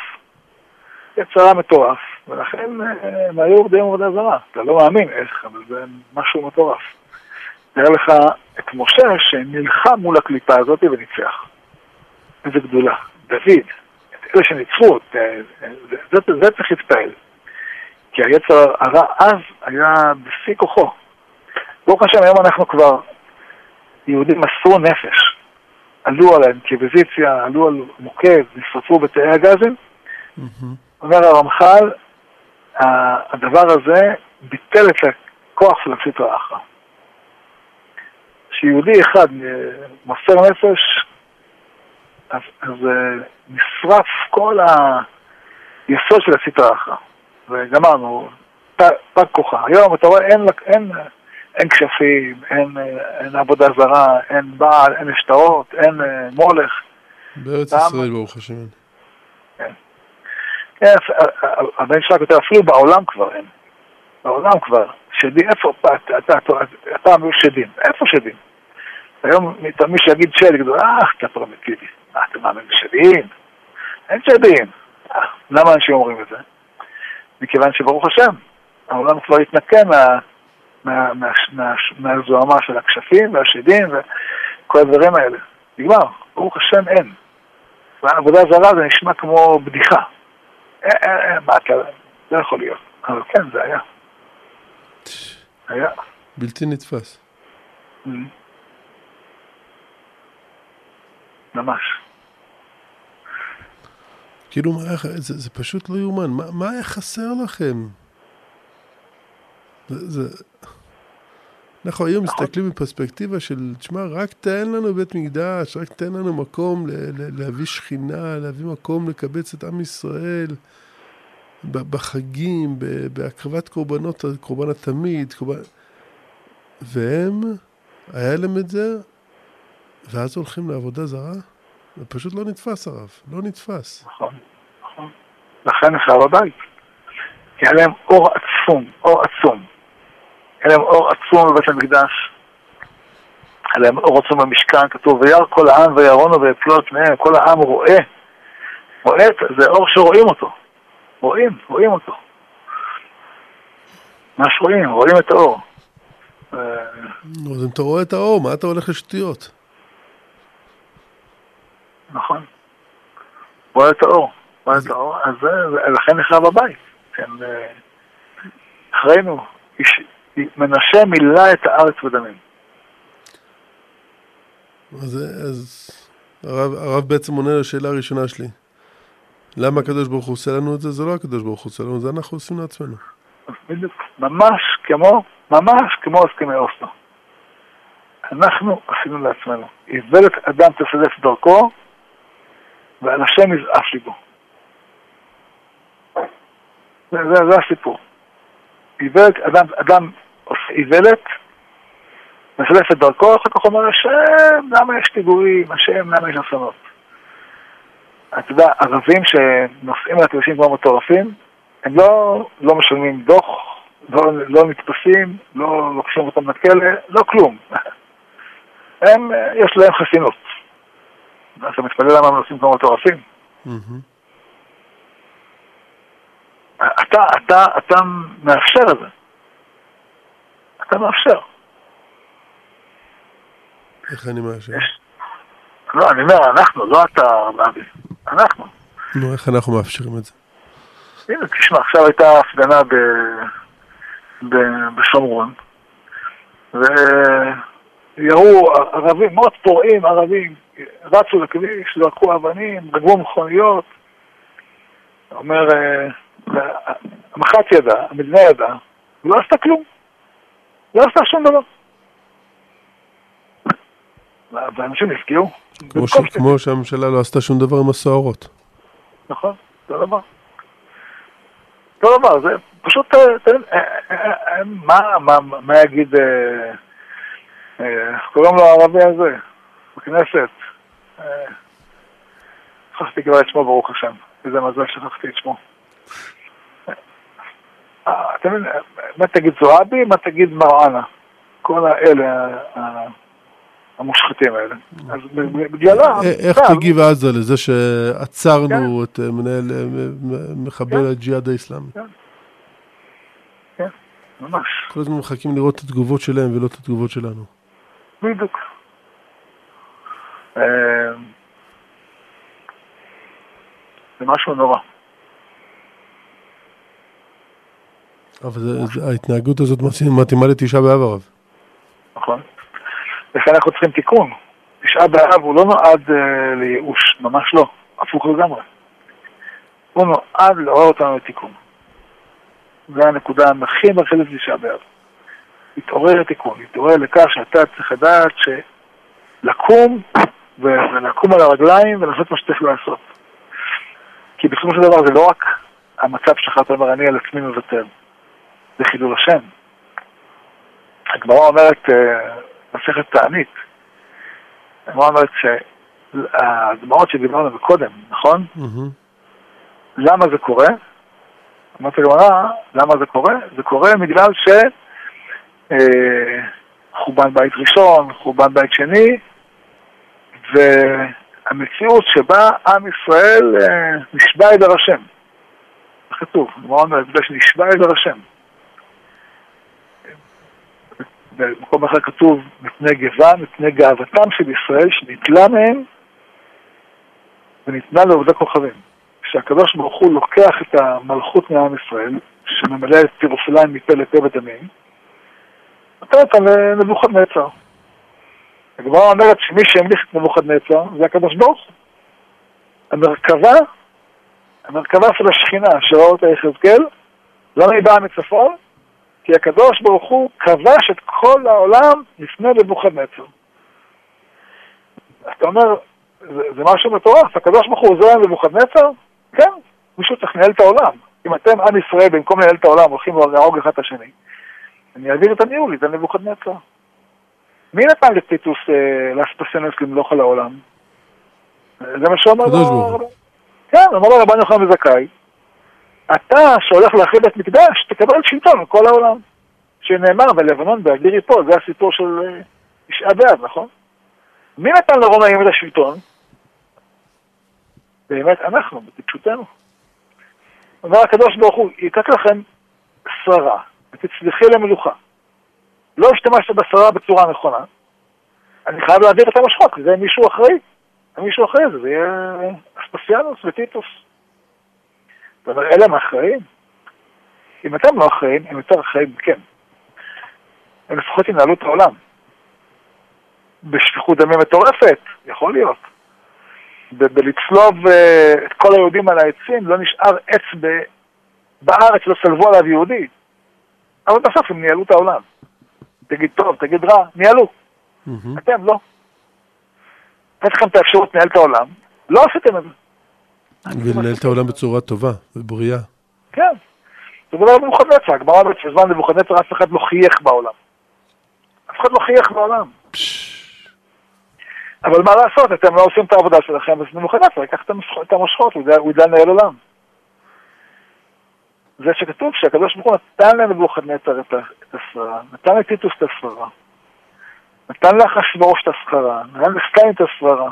יצרה מטורף, ולכן אה, הם היו עובדי עבודה זרה. אתה לא מאמין איך, אבל זה משהו מטורף. תאר לך את משה שנלחם מול הקליפה הזאת וניצח. איזה גדולה. דוד, את אלה שניצחו, אה, זה, זה, זה צריך להתפעל. כי היצר הרע אז היה בשיא כוחו. ברוך השם, היום אנחנו כבר, יהודים מסרו נפש. עלו על האינקוויזיציה, עלו על מוקד, נשרפו בתאי הגזים. אומר הרמח"ל, הדבר הזה ביטל את הכוח של הפשיטה האחרא. כשיהודי אחד מוסר נפש, אז, אז אה, נשרף כל היסוד של הסטרה האחרא. וגמרנו, פג כוחה. היום אתה רואה, אין, אין, אין כשפים, אין, אין עבודה זרה, אין בעל, אין השטרות, אין אה, מולך. בארץ ישראל, ברוך השם. כן. כן, הבן שלך כותב, אפילו בעולם כבר אין. בעולם כבר, שדים, איפה, פעם היו שדים, איפה שדים? היום מי שיגיד שד, יגידו, אה, אתה פרמיטיבי, מה, אתה מאמין בשדים? אין שדים. אה, למה אנשים אומרים את זה? מכיוון שברוך השם, העולם כבר התנקה מהזוהמה של הכשפים והשדים וכל הדברים האלה. נגמר, ברוך השם אין. ועבודה זרה זה נשמע כמו בדיחה. אה, אה, אה, מה אתה, לא יכול להיות. אבל כן, זה היה. היה. בלתי נתפס. ממש. כאילו, מה, זה, זה פשוט לא יאומן. מה, מה היה חסר לכם? זה, זה... אנחנו היום נכון. מסתכלים בפרספקטיבה של, תשמע, רק תן לנו בית מקדש, רק תן לנו מקום ל- ל- להביא שכינה, להביא מקום לקבץ את עם ישראל בחגים, בהקרבת קורבנות, קורבן התמיד, קורבן... והם, היה להם את זה, ואז הולכים לעבודה זרה? זה פשוט לא נתפס הרב, לא נתפס. נכון, נכון. לכן נחרב הבית. כי היה להם אור עצום, אור עצום. היה להם אור עצום בבית המקדש. היה להם אור עצום במשכן, כתוב, וירא כל העם וירונו ויפלו על פניהם, כל העם רואה. רואה, זה אור שרואים אותו. רואים, רואים אותו. מה שרואים? רואים את האור. אז אם אתה רואה את האור, מה אתה הולך לשטויות? נכון. רואה את האור. רואה את האור, אז לכן נחרב הבית. כן, אה, אחרינו, מנשה מילא את הארץ בדמים. אז, אז הרב, הרב בעצם עונה לשאלה הראשונה שלי. למה הקדוש ברוך הוא עושה לנו את זה? זה לא הקדוש ברוך הוא עושה לנו, זה אנחנו עושים לעצמנו. בדיוק, ממש כמו, ממש כמו הסכמי אוסלו. אנחנו עשינו לעצמנו. איוולת אדם תסלף דרכו, ועל השם יזעף ליבו. זה, זה, זה הסיפור. איוולת, אדם, אדם עושה איוולת, מסלף את דרכו, אחר כך אומר, השם, למה יש דיבורים? השם, למה יש אסונות? אתה יודע, ערבים שנוסעים על הכבישים כמו מטורפים, הם לא, לא משלמים דוח, לא, לא נתפסים, לא לוקחים אותם לכלא, לא כלום. הם, יש להם חסינות. אתה מתפלא למה הם נוסעים כמו מטורפים? אתה, אתה, אתה מאפשר את זה. אתה מאפשר. איך אני מאפשר? לא, אני אומר, אנחנו, לא אתה. אנחנו. נו, איך אנחנו מאפשרים את זה? הנה, תשמע, עכשיו הייתה הפגנה ב... ב... בשומרון, ויראו ערבים, מאוד פורעים ערבים, רצו לכביש, זרקו אבנים, רגבו מכוניות. אומר, אה, המח"ט ידע, המדינה ידעה, ולא עשתה כלום. לא עשתה שום דבר. ואנשים נפגעו. כמו שהממשלה לא עשתה שום דבר עם הסוהרות. נכון, זה דבר. אותו דבר, זה פשוט, אה, אה, אה, מה יגיד, איך קוראים לו הערבי הזה, בכנסת? שכחתי כבר את שמו, ברוך השם. איזה מזל שכחתי את שמו. אתה מבין, מה תגיד זועבי, מה תגיד מרואנה. כל האלה, המושחתים האלה. אז בגללם... איך תגיב עזה לזה שעצרנו כן. את מנהל, מחבל כן. הג'יהאד האיסלאמי? כן, ממש. כל הזמן מחכים לראות את התגובות שלהם ולא את התגובות שלנו. בדיוק. אה, זה משהו נורא. אבל ההתנהגות הזאת מתאימה לתשעה באב הרב. נכון. לכן אנחנו צריכים תיקון. תשעה באב הוא לא נועד uh, לייאוש, ממש לא, הפוך לגמרי. הוא נועד לעורר אותנו לתיקון. זו הנקודה הכי מרכזית תשעה באב. להתעורר לתיקון, להתעורר לכך שאתה צריך לדעת שלקום ולקום על הרגליים ולעשות מה שצריך לעשות. כי בסופו של דבר זה לא רק המצב אתה אומר, אני על עצמי מוותר. זה חילול השם. הגמרא אומרת, אה, מסכת תענית. הגמרא אומרת שהדמעות שדיברנו קודם, נכון? למה זה קורה? אומרת הגמרא, למה זה קורה? זה קורה בגלל שחורבן אה, בית ראשון, חורבן בית שני, והמציאות שבה עם ישראל אה, נשבע אל השם. כתוב, הגמרא אומרת, שנשבע אל השם. במקום אחר כתוב מפני גבה, מפני גאוותם של ישראל שנתלה מהם וניתנה לעובדי כוכבים. כשהקדוש ברוך הוא לוקח את המלכות מעם ישראל, שממלא את ירושלים מפה לפה ודמים, נותן אותה לנבוכדנצר. הגמרא אומרת שמי שהמליך את נבוכדנצר זה הקדוש ברוך הוא. המרכבה המרכבה של השכינה, שראה אותה יחזקאל, היא באה מצפון? כי הקדוש ברוך הוא כבש את כל העולם לפני נבוכדנצר. אתה אומר, זה, זה משהו מטורף, הקדוש ברוך הוא עוזר לנבוכדנצר? כן, מישהו צריך לנהל את העולם. אם אתם, עם ישראל, במקום לנהל את העולם, הולכים להרוג אחד את השני, אני אעביר את הניהול, זה נבוכדנצר. מי נתן לטיטוס אה, לאספסנס למלוך על העולם? זה מה שאומר לו... כן, אמר לו רבן יוחנן וזכאי, אתה שהולך להחריב את מקדש, תקבל שלטון על כל העולם. שנאמר בלבנון בהגיר יפול, זה הסיפור של אה, תשעה באב, נכון? מי נתן לרומאים את השלטון? באמת אנחנו, בטיפשותנו. אומר הקדוש ברוך הוא, ייקח לכם שררה, ותצליחי למלוכה. לא השתמשת בשררה בצורה נכונה, אני חייב להעביר את המשכות, כי זה מישהו אחראי. מישהו אחראי זה, זה יהיה אספסיאנוס וטיטוס. זאת אומרת, אלה הם אחראים. אם אתם לא אחראים, הם יותר אחראים מכם. הם לפחות ינהלו את העולם. בשפיכות דמים מטורפת, יכול להיות. בלצלוב אה, את כל היהודים על העצים, לא נשאר עץ בארץ, לא סלבו עליו יהודי. אבל בסוף הם ניהלו את העולם. תגיד טוב, תגיד רע, ניהלו. אתם לא. נתתי לכם את האפשרות לנהל את העולם, לא עשיתם את זה. ולנהל את העולם בצורה טובה ובריאה. כן. זה דבר נבוכדנצר, הגמרא בזמן נבוכדנצר אף אחד לא חייך בעולם. אף אחד לא חייך בעולם. אבל מה לעשות, אתם לא עושים את העבודה שלכם, אז נבוכדנצר ייקח את המושכות, הוא ידע לנהל עולם. זה שכתוב שהקדוש ברוך הוא נתן לנבוכדנצר את השררה, נתן לטיטוס את השררה, נתן לאחשוורוש את השכרה, נתן לסטיין את השררה,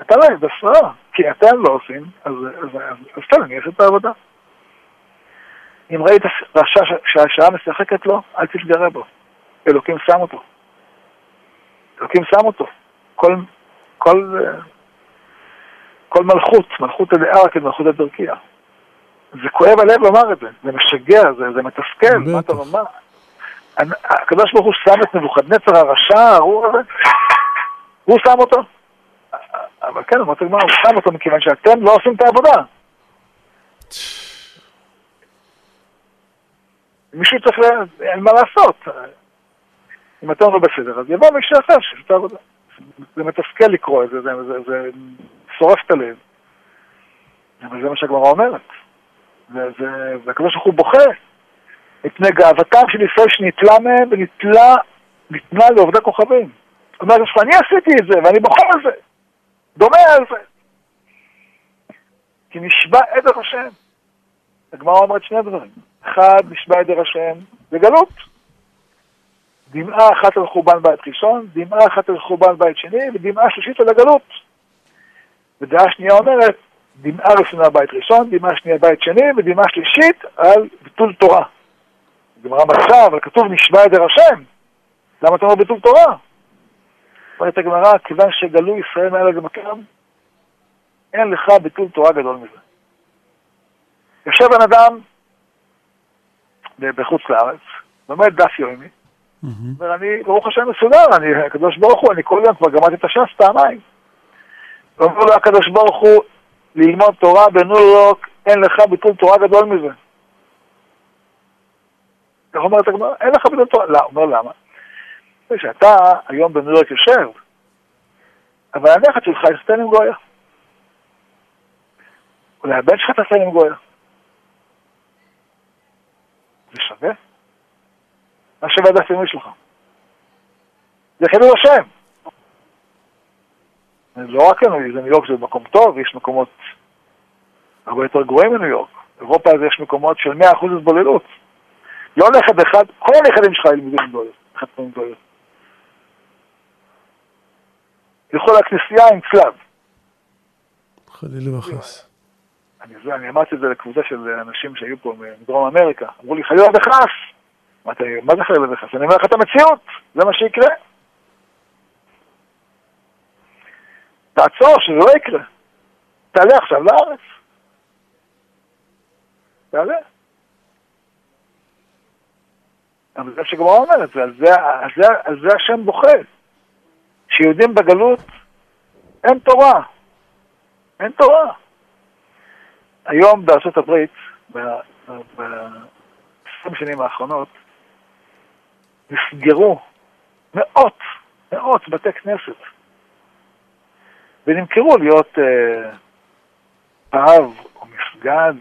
נתן להם את השררה, כי אתם לא עושים, אז, טוב, אני אעשה את העבודה. אם ראית רשע שהשעה משחקת לו, אל תתגרה בו. אלוקים שם אותו. אלוקים שם אותו. כל, כל, כל מלכות, מלכות הדעה כמלכות הדרכיה. זה כואב הלב לומר את זה, זה משגע, זה, זה מתסכל, מה אתה אומר? הקדוש ברוך הוא שם את נבוכדנצר הרשע, הארור הזה, הוא שם אותו. אבל כן, הוא שם אותו מכיוון שאתם לא עושים את העבודה. מישהו צריך, אין מה לעשות. אם אתם לא בסדר, אז יבוא מישהו אחר שיעשה את העבודה. זה מתסכל לקרוא את זה, זה, זה, זה שורף את הלב. אבל זה מה שהגמרא אומרת. והקדוש ברוך הוא בוכה. מפני גאוותם של ישראל שנתלה מהם ונתלה, ניתנה לעובדי כוכבים. זאת אומרת, אני עשיתי את זה ואני בוחר על זה, דומה על זה. כי נשבע עדר השם. הגמרא אומרת שני דברים. אחד, נשבע עדר השם, זה גלות. דמעה אחת על חורבן בית ראשון, דמעה אחת על חורבן בית שני, ודמעה שלישית על הגלות. ודעה שנייה אומרת, דמעה ראשונה בית ראשון, דמעה שנייה בית שני, ודמעה שלישית על ביטול תורה. גמרא מצה, אבל כתוב נשבע עדר השם. למה אתה אומר ביטול תורה? אומרת הגמרא, כיוון שגלו ישראל מעל הגמקם, אין לך ביטול תורה גדול מזה. יושב בן אדם בחוץ לארץ, לומד דף יומי, אומר, אני, ברוך השם מסודר, אני, הקדוש ברוך הוא, אני כל יום כבר גמרתי את הש"ס פעמיים. ואומר לו הקדוש ברוך הוא, ללמוד תורה בניו יורק, אין לך ביטול תורה גדול מזה. איך אומרת הגמרא? אין לך בדל תורה. לא, אומר למה? שאתה היום בניו יורק יושב, אבל הנכד שלך יסתן עם גויה. אולי הבן שלך תעשה עם גויה. זה שווה? מה שווה הדף יומי שלך? זה חילול השם. לא רק ניו יורק זה מקום טוב, יש מקומות הרבה יותר גרועים מניו יורק. אירופה יש מקומות של 100% התבוללות. לא נכד אחד, כל הנכדים שלך ילמדו חתנו עם גויות. ילכו לכנסייה עם צלב. חלילה וחס. אני, אני אמרתי את זה לקבוצה של אנשים שהיו פה מדרום אמריקה. אמרו לי, חלילה וחס. אמרתי, מה זה חלילה וחס? אני אומר לך את המציאות, זה מה שיקרה. תעצור, שזה לא יקרה. תעלה עכשיו לארץ. תעלה. אבל זה שגמרא אומרת, ועל זה, על זה, על זה השם בוכה. שיהודים בגלות אין תורה. אין תורה. היום בארצות הברית, ב-20 שנים האחרונות, נסגרו מאות, מאות בתי כנסת, ונמכרו להיות אה, פאב או מסגד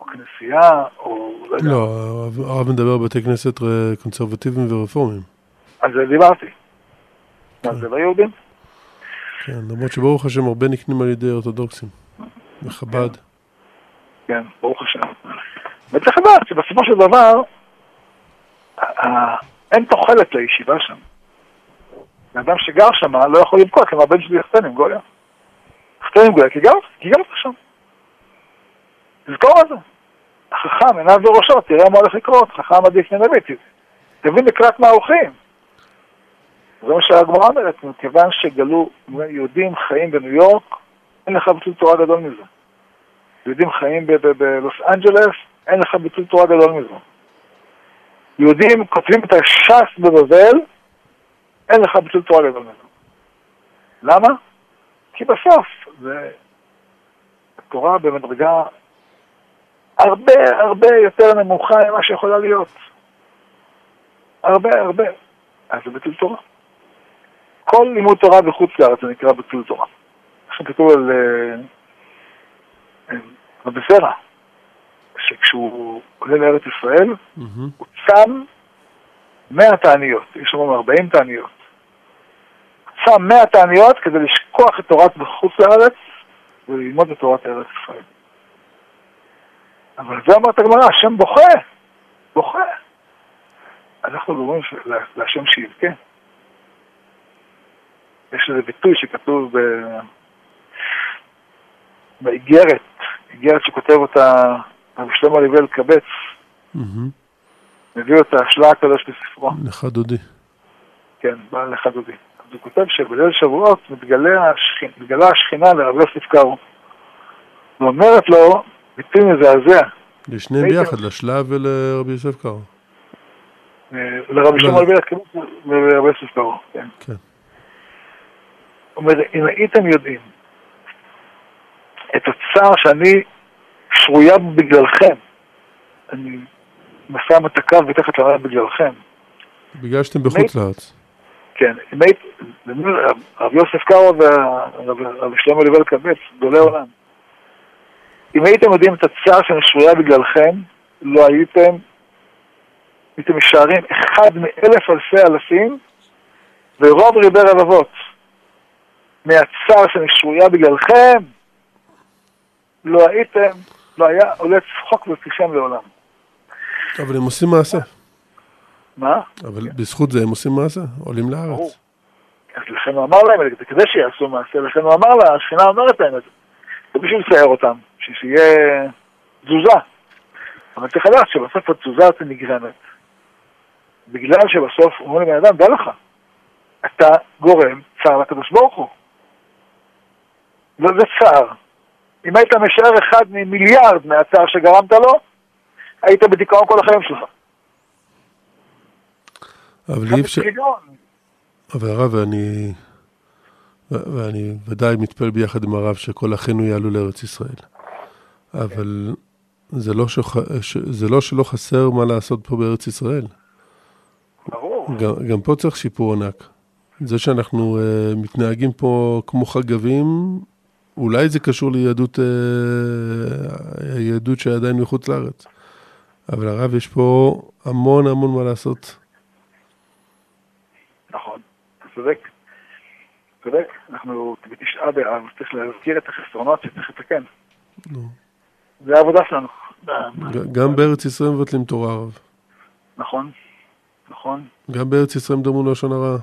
או כנסייה או לא. לא, הרב מדבר על בתי כנסת קונסרבטיביים ורפורמיים. על זה דיברתי. מה כן. זה לא יהודים? כן, למרות שברוך השם הרבה נקנים על ידי אורתודוקסים. מחב"ד. כן, כן ברוך השם. וצריך לדעת שבסופו של דבר, אין תוחלת לישיבה שם. האדם שגר שם לא יכול לבכות, אם הבן שלי יחתן עם גויה. יחתן עם גויה, כי גם אתה שם. תזכור את זה. החכם עיניו בראשו, תראה מה הולך לקרות, חכם עדיף מנביא. תבין לקראת מה הולכים. זה מה שהגמרא אומרת, מכיוון שגלו יהודים חיים בניו יורק, אין לך ביטול תורה גדול מזה. יהודים חיים בלוס אנג'לס, אין לך ביטול תורה גדול מזה. יהודים כותבים את הש"ס בבבל, אין לך ביטול תורה גדול מזה. למה? כי בסוף זה התורה במדרגה הרבה הרבה יותר נמוכה ממה שיכולה להיות. הרבה הרבה. אז זה ביטול תורה. כל לימוד תורה בחוץ לארץ זה נקרא ביטול תורה. כתוב על אה, אה, רבי זרע, שכשהוא עולה לארץ ישראל, הוא צם מאה תעניות, יש לנו ארבעים תעניות. צם מאה תעניות כדי לשכוח את תורת בחוץ לארץ וללמוד את תורת ארץ ישראל. אבל זה אמרת הגמרא, השם בוכה, בוכה. אנחנו אומרים להשם שיבכה. יש איזה ביטוי שכתוב ב... באיגרת, איגרת שכותב אותה רב שלמה ליבל אלקבץ, מביא אותה שלה הקדוש בספרו. לך דודי. כן, בא לך דודי. הוא כותב שבליל שבועות מתגלה, השכינה, מתגלה השכינה לרב יוסף קארו. ואומרת לו, ביטוי מזעזע. לשניהם ביחד, לשלב ולרבי יוסף קארו. אה, לרבי שלמה ליבל אלקבץ ולרבי יוסף קארו, כן. כן. אומר, אם הייתם יודעים את הצער שאני שרויה בגללכם, אני מסע הקו ותכף לרעב בגללכם. בגלל שאתם בחוץ לארץ. כן, אם היית, הרב יוסף קארו והרב שלמה ליבל קבץ, גדולי עולם. אם הייתם יודעים את הצער שאני שרויה בגללכם, לא הייתם, הייתם משערים אחד מאלף אלפי אלפים ורוב ריבי רבבות. מהצער שאני שרויה בגללכם, לא הייתם, לא היה עולה צחוק בפניכם לעולם. אבל הם עושים מעשה. מה? אבל בזכות זה הם עושים מעשה, עולים לארץ. אז לכן הוא אמר להם, כדי שיעשו מעשה, לכן הוא אמר לה, השכינה אומרת להם את זה. זה בשביל לצייר אותם, שיהיה תזוזה. אבל צריך לדעת שבסוף התזוזה הזאת נגרמת. בגלל שבסוף אומרים לבן אדם, דע לך, אתה גורם צער לקדוש ברוך הוא. וזה צער. אם היית משער אחד ממיליארד מהצער שגרמת לו, היית בדיכאון כל החיים שלך. אבל אי אפשר... אבל הרב, אני... ואני ודאי מתפלל ביחד עם הרב שכל אחינו יעלו לארץ ישראל. אבל זה לא, שח... זה לא שלא חסר מה לעשות פה בארץ ישראל. ברור. גם, גם פה צריך שיפור ענק. זה שאנחנו uh, מתנהגים פה כמו חגבים, אולי זה קשור ליהדות, היהדות שעדיין מחוץ לארץ. אבל הרב, יש פה המון המון מה לעשות. נכון, צודק. צודק, אנחנו בתשעה באב, צריך להזכיר את החסרונות שצריך לתקן. זה העבודה שלנו. גם בארץ ישראל מבטלים תורה, הרב. נכון, נכון. גם בארץ ישראל מדברים לשון הרע.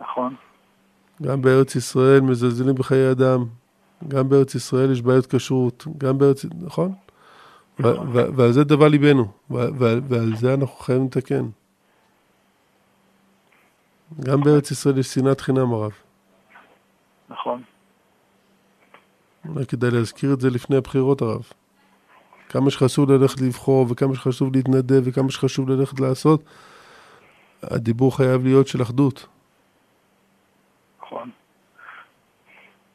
נכון. גם בארץ ישראל מזלזלים בחיי אדם, גם בארץ ישראל יש בעיות כשרות, גם בארץ, נכון? ועל זה דבר ליבנו, ועל זה אנחנו חייבים לתקן. גם בארץ ישראל יש שנאת חינם, הרב. נכון. אולי כדאי להזכיר את זה לפני הבחירות, הרב. כמה שחשוב ללכת לבחור, וכמה שחשוב להתנדב, וכמה שחשוב ללכת לעשות, הדיבור חייב להיות של אחדות. נכון.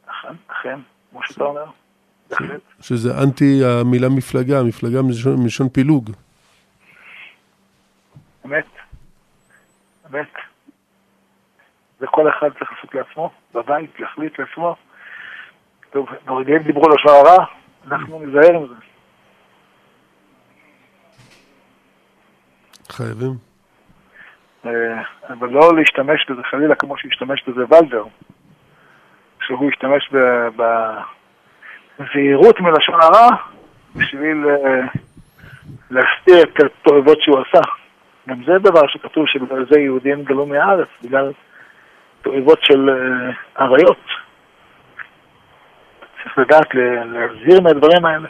אכן, אכן, כמו שאתה אומר. שזה אנטי המילה מפלגה, מפלגה מלשון פילוג. אמת. אמת. וכל אחד צריך לעשות לעצמו, בבית, להחליט לעצמו. טוב, ברגעים דיברו לשון הרע, אנחנו ניזהר עם זה. חייבים. אה, אבל לא להשתמש בזה חלילה כמו שהשתמש בזה ולדר, שהוא השתמש בזהירות מלשון הרע בשביל אה, להסתיר את התועבות שהוא עשה. גם זה דבר שכתוב שבגלל זה יהודים גלו מהארץ, בגלל תועבות של אה, עריות. צריך לדעת להזהיר מהדברים האלה.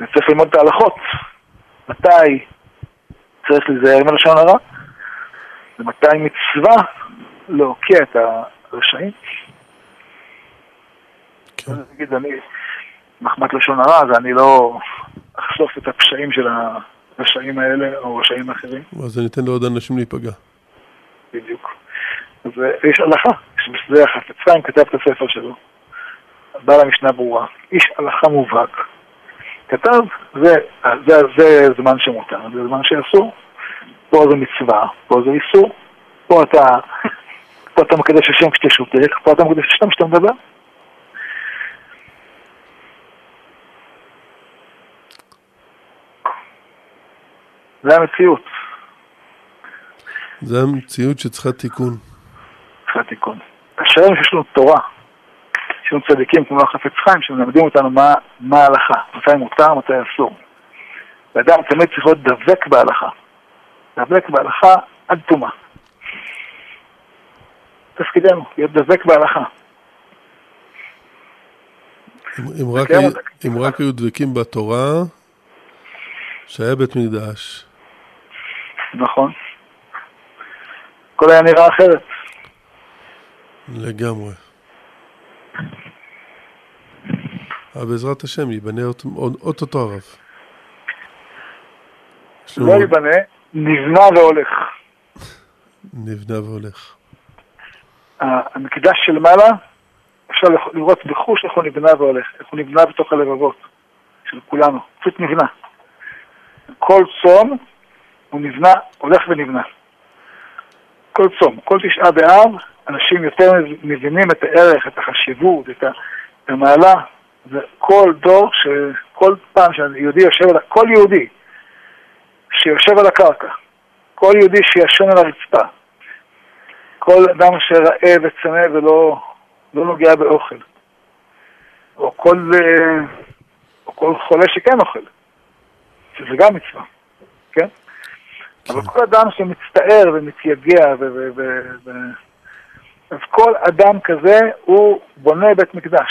וצריך ללמוד את ההלכות. מתי צריך להיזהר מלשון הרע, ומתי מצווה להוקיע את הרשעים. כן. נגיד, אני, מחמת לשון הרע, אז אני לא אחשוף את הפשעים של הרשעים האלה או רשעים אחרים, אז אני אתן לעוד אנשים להיפגע. בדיוק. אז יש הלכה, החפץ חיים כתב את הספר שלו, בעל המשנה ברורה, איש הלכה מובהק. כתב, זה, זה, זה זמן שמותר, זה זמן שאסור, פה זה מצווה, פה זה איסור, פה אתה, פה אתה מקדש השם כשאתה שותק, פה אתה מקדש השם כשאתה מדבר. זה המציאות, זה המציאות שצריכה תיקון. אחרי התיקון. אשרינו שיש לנו תורה, יש לנו צדיקים כמו החפץ חיים שמלמדים אותנו מה, מה ההלכה, מתי מותר, מתי אסור. ואדם תמיד צריך להיות דבק בהלכה. דבק בהלכה עד תומה. תפקידנו, להיות דבק בהלכה. אם, אם, רק, היו- אתה- אם רק היו דבקים בתורה, שהיה בית מקדש. נכון. הכל היה נראה אחרת. לגמרי. אבל בעזרת השם ייבנה אוטוטו הרב. לא ייבנה, נבנה והולך. נבנה והולך. המקדש של מעלה, אפשר לראות בחוש איך הוא נבנה והולך, איך הוא נבנה בתוך הלבבות של כולנו, פשוט נבנה. כל צום הוא נבנה, הולך ונבנה. כל צום, כל תשעה באב, אנשים יותר מבינים את הערך, את החשיבות, את המעלה. וכל דור, שכל פעם שיהודי יושב על, כל יהודי שיושב על הקרקע, כל יהודי שישן על הרצפה, כל אדם שרעב וצמא ולא לא נוגע באוכל, או כל, אה, או כל חולה שכן אוכל, שזה גם מצווה. אבל כל אדם שמצטער ומתייגע, ו- ו- ו- ו- אז כל אדם כזה הוא בונה בית מקדש.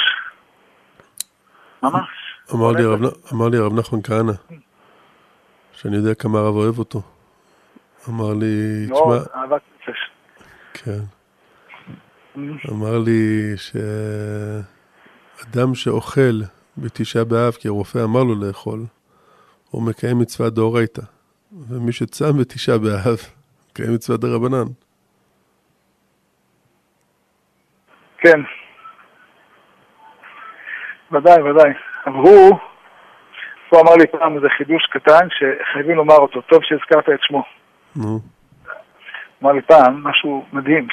ממש. אמר לי הרב אמר לי הרב נחמן כהנא, שאני יודע כמה הרב אוהב אותו. אמר לי, מאוד, תשמע, אהבת נפש. כן, אמר לי שאדם שאוכל בתשעה באב, כי הרופא אמר לו לאכול, הוא מקיים מצווה דאורייתא. ומי שצם בתשעה באב, מקיים מצווה דרבנן. כן. ודאי, ודאי. אבל הוא, הוא אמר לי פעם איזה חידוש קטן שחייבים לומר אותו, טוב שהזכרת את שמו. נו, אמר לי פעם משהו מדהים.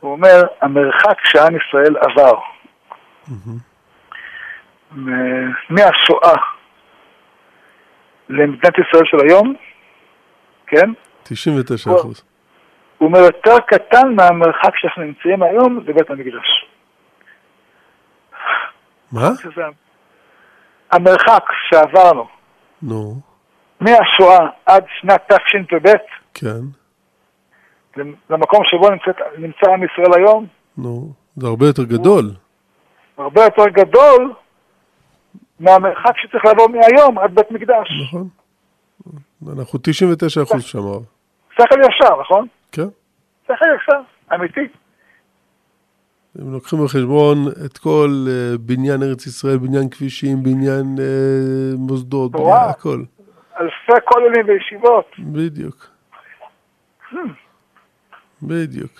הוא אומר, המרחק שעם ישראל עבר מהשואה למדינת ישראל של היום, כן? 99 אחוז. הוא אומר, יותר קטן מהמרחק שאנחנו נמצאים היום לבית המקדש. מה? המרחק שעברנו נו, מהשואה עד שנת תשפ"ב, כן, למקום שבו נמצאת, נמצא עם ישראל היום, נו, זה הרבה יותר גדול. הרבה יותר גדול מהמרחק שצריך לעבור מהיום עד בית מקדש. נכון. אנחנו 99 אחוז שם. שכל ישר, נכון? כן. שכל ישר, אמיתי. אם לוקחים בחשבון את כל אה, בניין ארץ ישראל, בניין כבישים, בניין אה, מוסדות. בניין, הכל. אלפי כוללים וישיבות. בדיוק. בדיוק.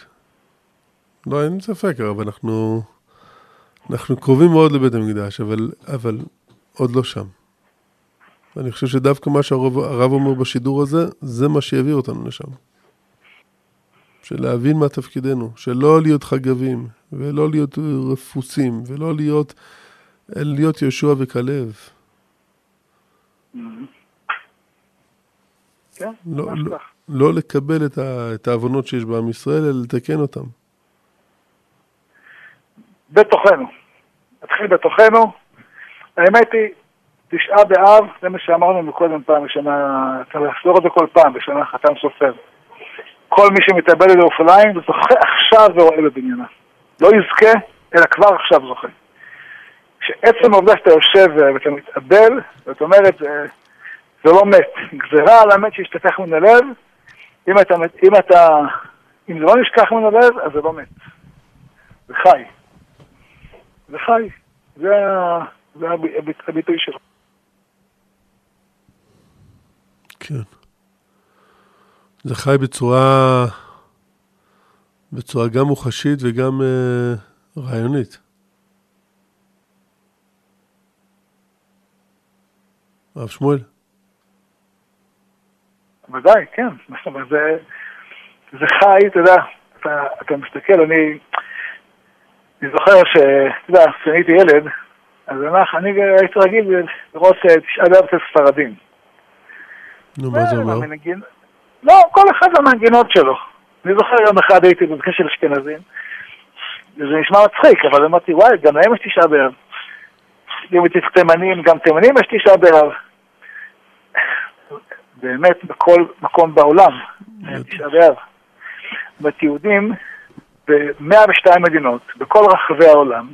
לא, אין ספק, אבל אנחנו... אנחנו קרובים מאוד לבית המקדש, אבל, אבל עוד לא שם. אני חושב שדווקא מה שהרב אומר בשידור הזה, זה מה שיביא אותנו לשם. של להבין מה תפקידנו, שלא להיות חגבים, ולא להיות רפוסים, ולא להיות, להיות יהושע וכלב. כן, לא, לא. לא לקבל את, ה, את העוונות שיש בעם ישראל, אלא לתקן אותם. בתוכנו. נתחיל בתוכנו. האמת היא, תשעה באב, זה מה שאמרנו מקודם פעם בשנה, צריך לחזור את זה כל פעם, בשנה חתם סופר. כל מי שמתאבד על ירושלים זוכה עכשיו ורואה בבניינה. לא יזכה, אלא כבר עכשיו זוכה. שעצם העובדה שאתה יושב ואתה מתאבל, זאת אומרת, זה, לא מת. גזירה על המת שישתכח מן הלב, אם אתה, אם אתה, אם זה לא נשכח מן הלב, אז זה לא מת. זה חי. זה חי. זה, ה- זה הב- הביטוי שלו. כן. זה חי בצורה, בצורה גם מוחשית וגם אה, רעיונית. הרב שמואל, ודאי, כן. אומרת, זה, זה חי, אתה יודע, אתה, אתה מסתכל, אני, אני זוכר ש... אתה יודע, כשאני הייתי ילד, אז אני הייתי רגיל לראות אה, תשעה באב אצל ספרדים. נו, מה זה אומר? המנגין... לא, כל אחד והמנגינות שלו. אני זוכר יום אחד הייתי בבקשה של אשכנזים, וזה נשמע מצחיק, אבל אמרתי, וואי, גם להם יש תשעה באב. אם אצל תימנים, גם תימנים יש תשעה באב. באמת, בכל מקום בעולם, יש תשעה באב. זאת אומרת, יהודים ב-102 מדינות, בכל רחבי העולם,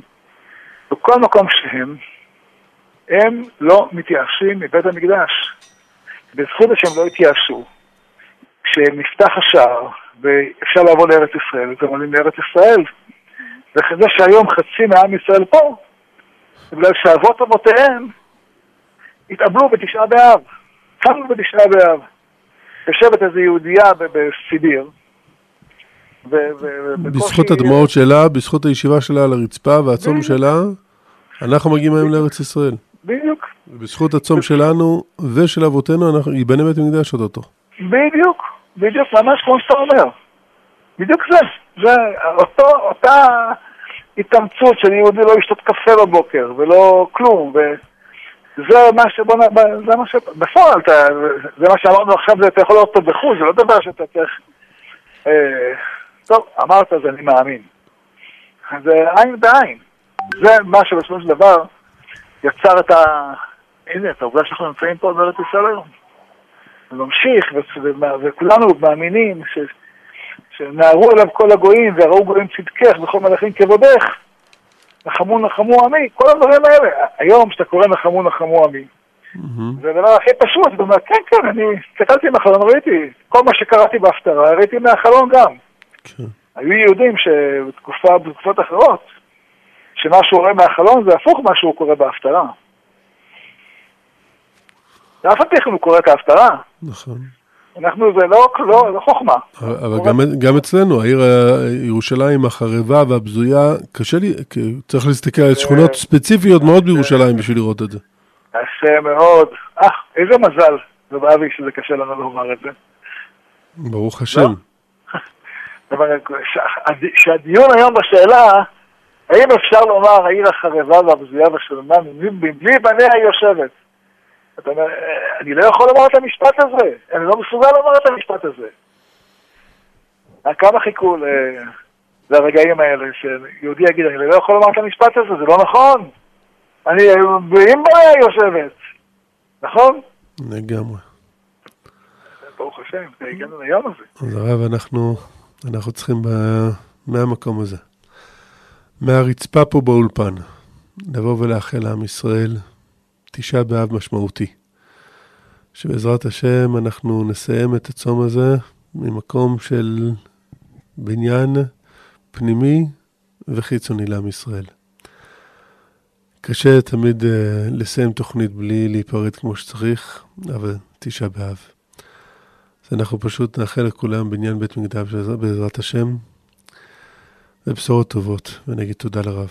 בכל מקום שהם, הם לא מתייאשים מבית המקדש. בזכות שהם לא התייאשו, כשנפתח השער ואפשר לעבור לארץ ישראל, אז הם עולים לארץ ישראל. וזה שהיום חצי מעם ישראל פה, בגלל שאבות אבותיהם התאבלו בתשעה באב, קמו בתשעה באב. יושבת איזו יהודייה בסיביר, בזכות הדמעות שלה, בזכות הישיבה שלה על הרצפה והצום בדיוק. שלה, אנחנו מגיעים היום לארץ ישראל. בדיוק, בזכות הצום שלנו ושל אבותינו, אנחנו- ייבנה בית המקדש אוטוטו. בדיוק, בדיוק, ממש כמו שאתה אומר. בדיוק זה, זה אותו, אותה התאמצות של יהודי לא לשתות קפה בבוקר ולא כלום, וזה מה שבוא נ... זה מה ש... בפועל, אתה, זה מה שאמרנו עכשיו, זה אתה יכול לראות אותו בחו"ל, זה לא דבר שאתה צריך... טוב, אמרת, אז אני מאמין. זה עין בעין. זה מה שבסופו של דבר יצר את ה... הנה, את העובדה שאנחנו נמצאים פה בארץ ישראל היום. וממשיך, וכולנו מאמינים ש... שנערו אליו כל הגויים, והראו גויים צדקך וכל מלאכים כבודך. נחמו נחמו עמי, כל הדברים האלה. היום כשאתה קורא נחמו נחמו עמי. זה הדבר הכי פשוט, אתה אומר, כן, כן, אני הסתכלתי מהחלון, ראיתי, כל מה שקראתי בהפטרה, ראיתי מהחלון גם. כן. היו יהודים שבתקופה, בתקופות אחרות, שמה שהוא רואה מהחלון זה הפוך ממה שהוא קורא בהפטרה. ואף על פי כן הוא קורא את ההפטרה. נכון. אנחנו, זה לא, לא, לא חוכמה. אבל אבל גם, גם אצלנו, העיר ירושלים החרבה והבזויה, קשה לי, צריך להסתכל על שכונות ספציפיות מאוד בירושלים בשביל לראות את זה. קשה מאוד. אה, איזה מזל, רב אבי, שזה קשה לנו לומר את זה. ברוך השם. שהדיון היום בשאלה, האם אפשר לומר העיר החרבה והבזויה והשלמה מבלי בניה יושבת? אתה אומר, "אה, אני לא יכול לומר את המשפט הזה, אני לא מסוגל לומר את המשפט הזה. כמה חיכו לרגעים האלה, שיהודי יגיד, אני לא יכול לומר את המשפט הזה, זה לא נכון. אני, אם בניה יושבת, נכון? לגמרי. ברוך השם, הגענו ליום הזה. אז הרב, אנחנו, אנחנו צריכים ב, מהמקום הזה, מהרצפה פה באולפן, לבוא ולאחל לעם ישראל תשעה באב משמעותי. שבעזרת השם אנחנו נסיים את הצום הזה ממקום של בניין פנימי וחיצוני לעם ישראל. קשה תמיד uh, לסיים תוכנית בלי להיפרד כמו שצריך, אבל תשעה באב. אז אנחנו פשוט נאחל לכולם בניין בית מקדש בעזרת השם, ובשורות טובות, ונגיד תודה לרב.